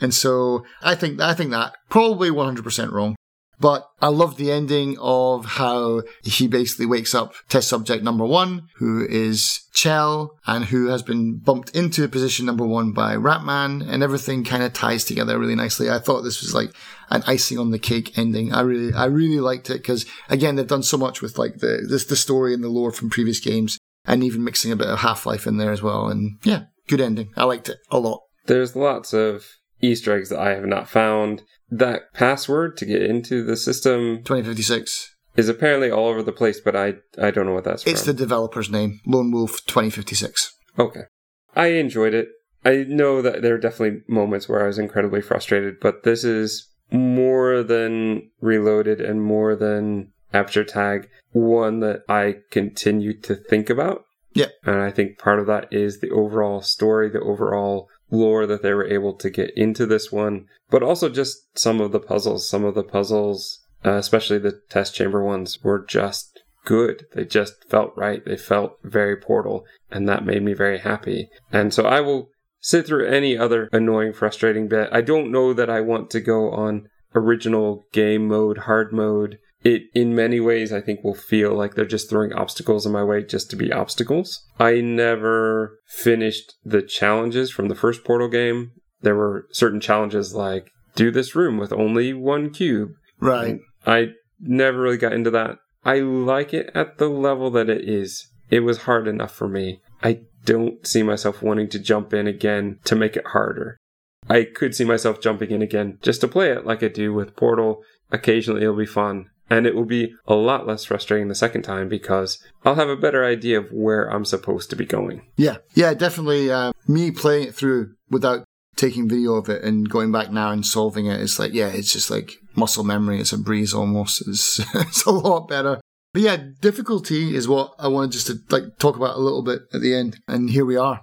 And so I think I think that probably 100% wrong. But I love the ending of how he basically wakes up test subject number one, who is Chell, and who has been bumped into position number one by Ratman, and everything kind of ties together really nicely. I thought this was like an icing on the cake ending. I really, I really liked it because again, they've done so much with like the this the story and the lore from previous games, and even mixing a bit of Half Life in there as well. And yeah, good ending. I liked it a lot. There's lots of Easter eggs that I have not found. That password to get into the system 2056. is apparently all over the place, but I I don't know what that's It's from. the developer's name, Lone Wolf 2056. Okay. I enjoyed it. I know that there are definitely moments where I was incredibly frustrated, but this is more than Reloaded and more than Aperture Tag, one that I continue to think about. Yeah. And I think part of that is the overall story, the overall lore that they were able to get into this one, but also just some of the puzzles. Some of the puzzles, uh, especially the test chamber ones, were just good. They just felt right. They felt very portal, and that made me very happy. And so I will sit through any other annoying, frustrating bit. I don't know that I want to go on original game mode, hard mode. It, in many ways, I think will feel like they're just throwing obstacles in my way just to be obstacles. I never finished the challenges from the first Portal game. There were certain challenges like do this room with only one cube. Right. I never really got into that. I like it at the level that it is. It was hard enough for me. I don't see myself wanting to jump in again to make it harder. I could see myself jumping in again just to play it like I do with Portal. Occasionally it'll be fun. And it will be a lot less frustrating the second time because I'll have a better idea of where I'm supposed to be going. Yeah. Yeah, definitely. Uh, me playing it through without taking video of it and going back now and solving it, it's like, yeah, it's just like muscle memory. It's a breeze almost. It's, it's a lot better. But yeah, difficulty is what I wanted just to like talk about a little bit at the end. And here we are.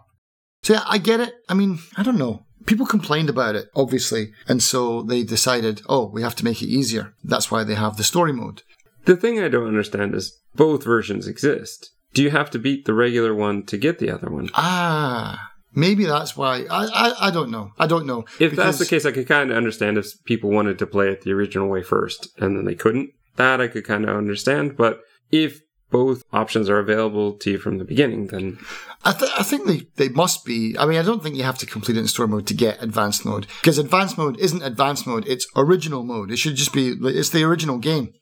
So yeah, I get it. I mean, I don't know. People complained about it, obviously. And so they decided, oh, we have to make it easier. That's why they have the story mode. The thing I don't understand is both versions exist. Do you have to beat the regular one to get the other one? Ah, maybe that's why. I, I, I don't know. I don't know. If that's the case, I could kind of understand if people wanted to play it the original way first and then they couldn't. That I could kind of understand. But if both options are available to you from the beginning, then I, th- I think they, they must be. I mean, I don't think you have to complete it in story mode to get advanced mode because advanced mode isn't advanced mode; it's original mode. It should just be it's the original game.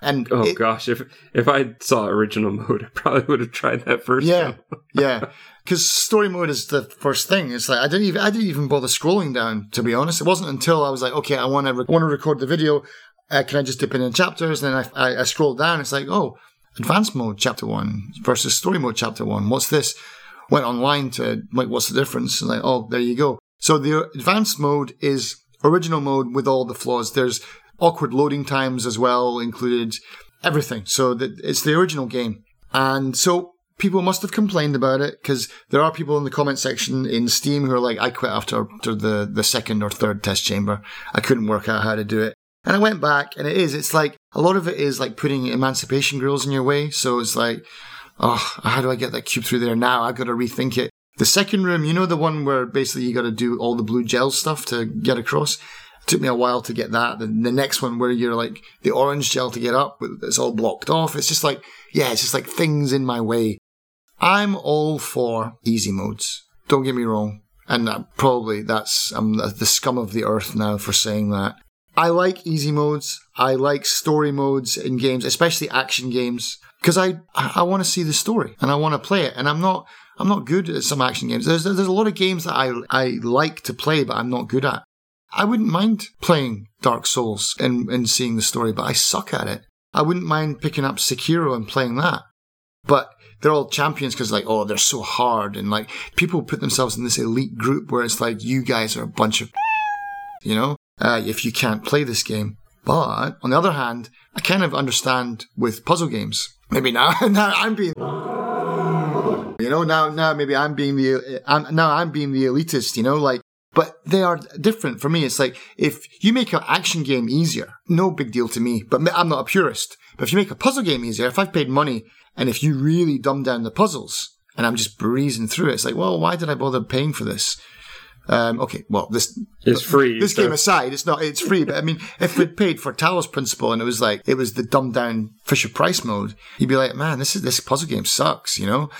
And Oh it- gosh, if if I saw original mode, I probably would have tried that first. Yeah, yeah. Because story mode is the first thing. It's like I didn't even I didn't even bother scrolling down. To be honest, it wasn't until I was like, okay, I want to re- want to record the video. Uh, can I just dip in in chapters? And then I, I I scrolled down. It's like, oh, advanced mode chapter one versus story mode chapter one. What's this? Went online to like, what's the difference? And like, oh, there you go. So the advanced mode is original mode with all the flaws. There's awkward loading times as well included. Everything. So it's the original game. And so people must have complained about it because there are people in the comment section in Steam who are like, I quit after, after the, the second or third test chamber. I couldn't work out how to do it. And I went back and it is, it's like a lot of it is like putting emancipation grills in your way. So it's like, oh, how do I get that cube through there now? I've got to rethink it. The second room, you know, the one where basically you got to do all the blue gel stuff to get across. It took me a while to get that. The, the next one where you're like the orange gel to get up, it's all blocked off. It's just like, yeah, it's just like things in my way. I'm all for easy modes. Don't get me wrong. And uh, probably that's, I'm the scum of the earth now for saying that. I like easy modes. I like story modes in games, especially action games, because I, I want to see the story and I want to play it. And I'm not, I'm not good at some action games. There's, there's a lot of games that I, I like to play, but I'm not good at. I wouldn't mind playing Dark Souls and, and seeing the story, but I suck at it. I wouldn't mind picking up Sekiro and playing that. But they're all champions because like, oh, they're so hard. And like people put themselves in this elite group where it's like, you guys are a bunch of, you know, uh, if you can't play this game. But on the other hand, I kind of understand with puzzle games. Maybe now, now I'm being, you know, now, now maybe I'm being the, I'm, now I'm being the elitist, you know, like, but they are different for me. It's like if you make an action game easier, no big deal to me. But I'm not a purist. But if you make a puzzle game easier, if I've paid money and if you really dumb down the puzzles and I'm just breezing through it, it's like, well, why did I bother paying for this? Um, okay, well, this It's free. This so- game aside, it's not. It's free, but I mean, if we'd paid for Talos Principle and it was like it was the dumbed down Fisher Price mode, you'd be like, man, this is this puzzle game sucks. You know,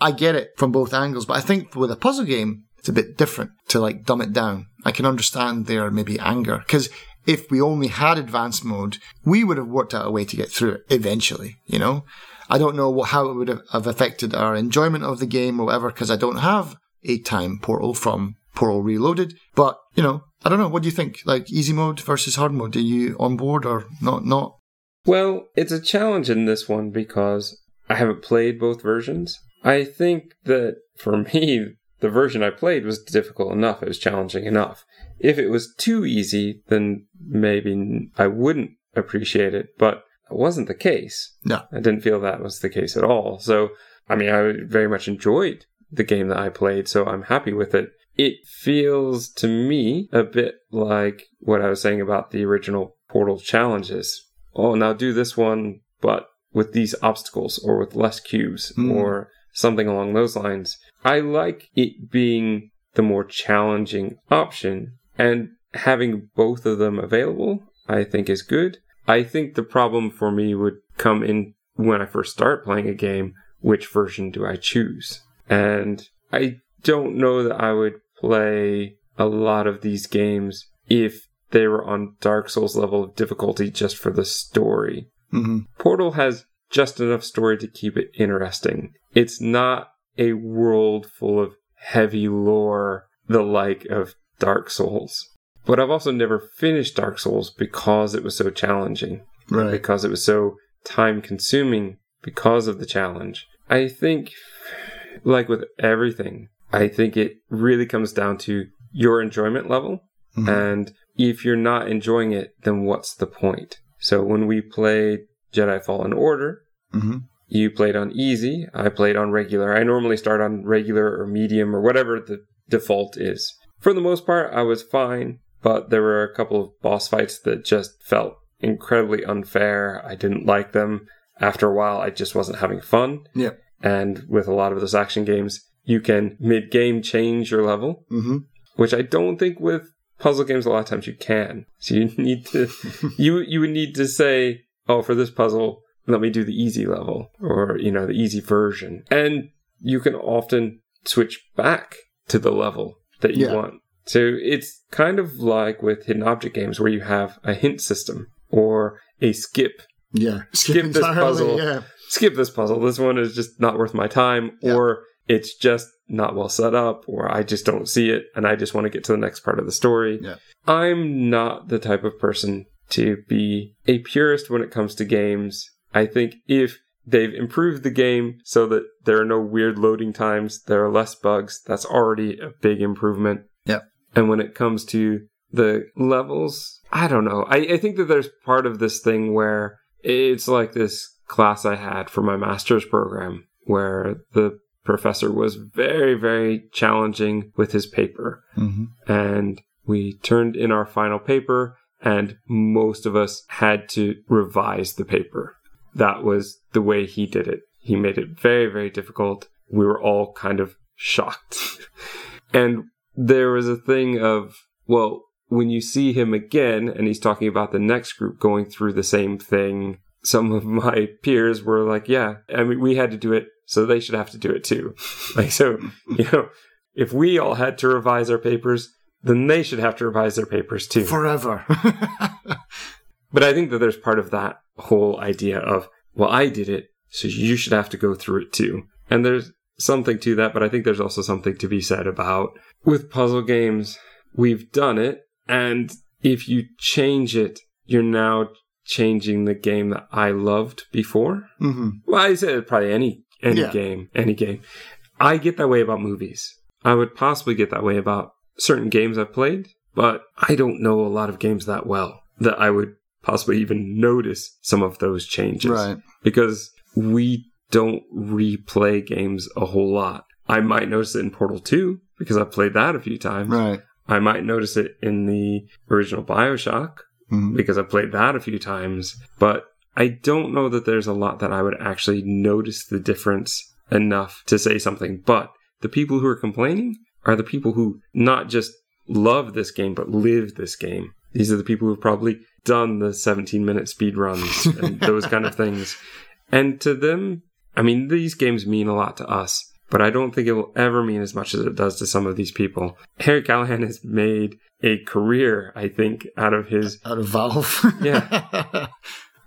I get it from both angles, but I think with a puzzle game, it's a bit different to like dumb it down. I can understand their maybe anger because if we only had advanced mode, we would have worked out a way to get through it eventually. You know, I don't know what, how it would have, have affected our enjoyment of the game or whatever because I don't have a time portal from Portal Reloaded. But you know, I don't know. What do you think? Like easy mode versus hard mode? Are you on board or not? Not? Well, it's a challenge in this one because I haven't played both versions. I think that for me, the version I played was difficult enough. It was challenging enough. If it was too easy, then maybe I wouldn't appreciate it, but it wasn't the case. No. I didn't feel that was the case at all. So, I mean, I very much enjoyed the game that I played, so I'm happy with it. It feels to me a bit like what I was saying about the original Portal challenges. Oh, now do this one, but with these obstacles or with less cubes Mm. or something along those lines. I like it being the more challenging option and having both of them available, I think is good. I think the problem for me would come in when I first start playing a game, which version do I choose? And I don't know that I would play a lot of these games if they were on Dark Souls level of difficulty just for the story. Mm-hmm. Portal has just enough story to keep it interesting. It's not a world full of heavy lore, the like of Dark Souls. But I've also never finished Dark Souls because it was so challenging, Right. because it was so time consuming because of the challenge. I think, like with everything, I think it really comes down to your enjoyment level. Mhm. And if you're not enjoying it, then what's the point? So when we played Jedi Fallen Order, Mm-hmm. you played on easy, I played on regular. I normally start on regular or medium or whatever the default is. For the most part, I was fine, but there were a couple of boss fights that just felt incredibly unfair. I didn't like them. After a while, I just wasn't having fun. Yeah. And with a lot of those action games, you can mid game change your level Mm-hmm. which I don't think with puzzle games a lot of times you can. So you need to you you would need to say, oh, for this puzzle, let me do the easy level or you know the easy version, and you can often switch back to the level that you Yeah. want. So it's kind of like with hidden object games where you have a hint system or a skip Yeah. Skip this entirely, puzzle. Yeah. skip this puzzle. This one is just not worth my time, Yeah. or it's just not well set up, or I just don't see it and I just want to get to the next part of the story. Yeah. I'm not the type of person to be a purist when it comes to games. I think if they've improved the game so that there are no weird loading times, there are less bugs, that's already a big improvement. Yeah. And when it comes to the levels, I don't know. I, I think that there's part of this thing where it's like this class I had for my master's program where the professor was very, very challenging with his paper. hmm And we turned in our final paper, and most of us had to revise the paper. That was the way he did it. He made it very, very difficult. We were all kind of shocked. and there was a thing of, well, when you see him again and he's talking about the next group going through the same thing, some of my peers were like, yeah, I mean, we had to do it, so they should have to do it too. like, so, you know, if we all had to revise our papers, then they should have to revise their papers too. Forever. But I think that there's part of that whole idea of, well, I did it, so you should have to go through it too. And there's something to that, but I think there's also something to be said about with puzzle games, we've done it, and if you change it, you're now changing the game that I loved before. hmm Well, I said probably any any Yeah. game, any game. I get that way about movies. I would possibly get that way about certain games I've played, but I don't know a lot of games that well that I would possibly even notice some of those changes Right. because we don't replay games a whole lot. I might notice it in Portal 2 because I've played that a few times. Right. I might notice it in the original BioShock Mhm. because I played that a few times, but I don't know that there's a lot that I would actually notice the difference enough to say something. But the people who are complaining are the people who not just love this game, but live this game. These are the people who've probably done the 17 minute speed runs and those kind of things. And to them, I mean, these games mean a lot to us, but I don't think it will ever mean as much as it does to some of these people. Harry Callahan has made a career, I think, out of his Out of Valve. Yeah.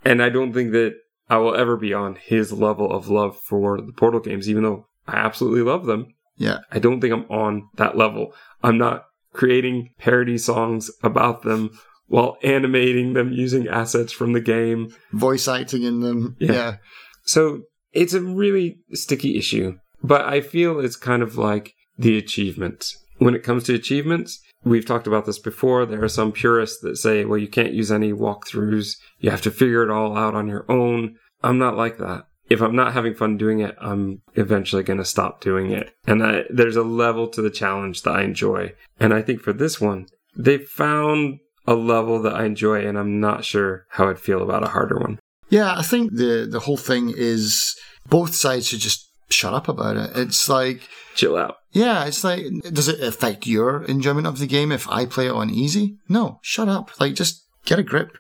and I don't think that I will ever be on his level of love for the Portal games, even though I absolutely love them. yeah. I don't think I'm on that level. I'm not creating parody songs about them while animating them using assets from the game. Voice acting in them. Yeah. Yeah. So it's a really sticky issue, but I feel it's kind of like the achievements. When it comes to achievements, we've talked about this before. There are some purists that say, well, you can't use any walkthroughs. You have to figure it all out on your own. I'm not like that. If I'm not having fun doing it, I'm eventually going to stop doing it. And I, there's a level to the challenge that I enjoy. And I think for this one, they found a level that I enjoy, and I'm not sure how I'd feel about a harder one. Yeah, I think the the whole thing is both sides should just shut up about it. It's like, Chill out. yeah, it's like, does it affect your enjoyment of the game if I play it on easy? No, shut up. Like, just get a grip.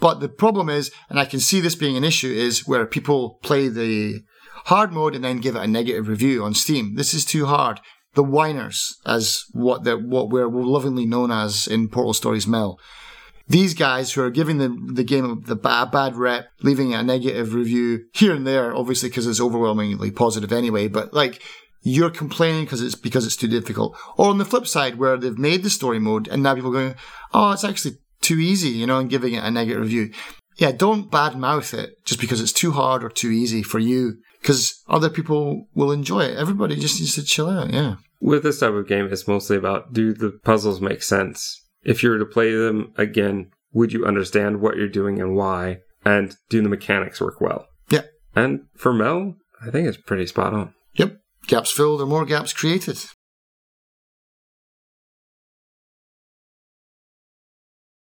But the problem is, and I can see this being an issue, is where people play the hard mode and then give it a negative review on Steam. This is too hard. The whiners, as what the what we're lovingly known as in Portal Stories Mel. These guys who are giving the the game the bad bad rep, leaving a negative review here and there, obviously because it's overwhelmingly positive anyway. But like you're complaining because it's because it's too difficult. Or on the flip side, where they've made the story mode and now people are going, oh, it's actually too easy, you know, and giving it a negative review. Yeah, don't badmouth it just because it's too hard or too easy for you, because other people will enjoy it. Everybody just needs to chill out. Yeah. With this type of game, it's mostly about do the puzzles make sense? If you were to play them again, would you understand what you're doing and why? And do the mechanics work well? Yeah. And for Mel, I think it's pretty spot on. Yep. Gaps filled or more gaps created.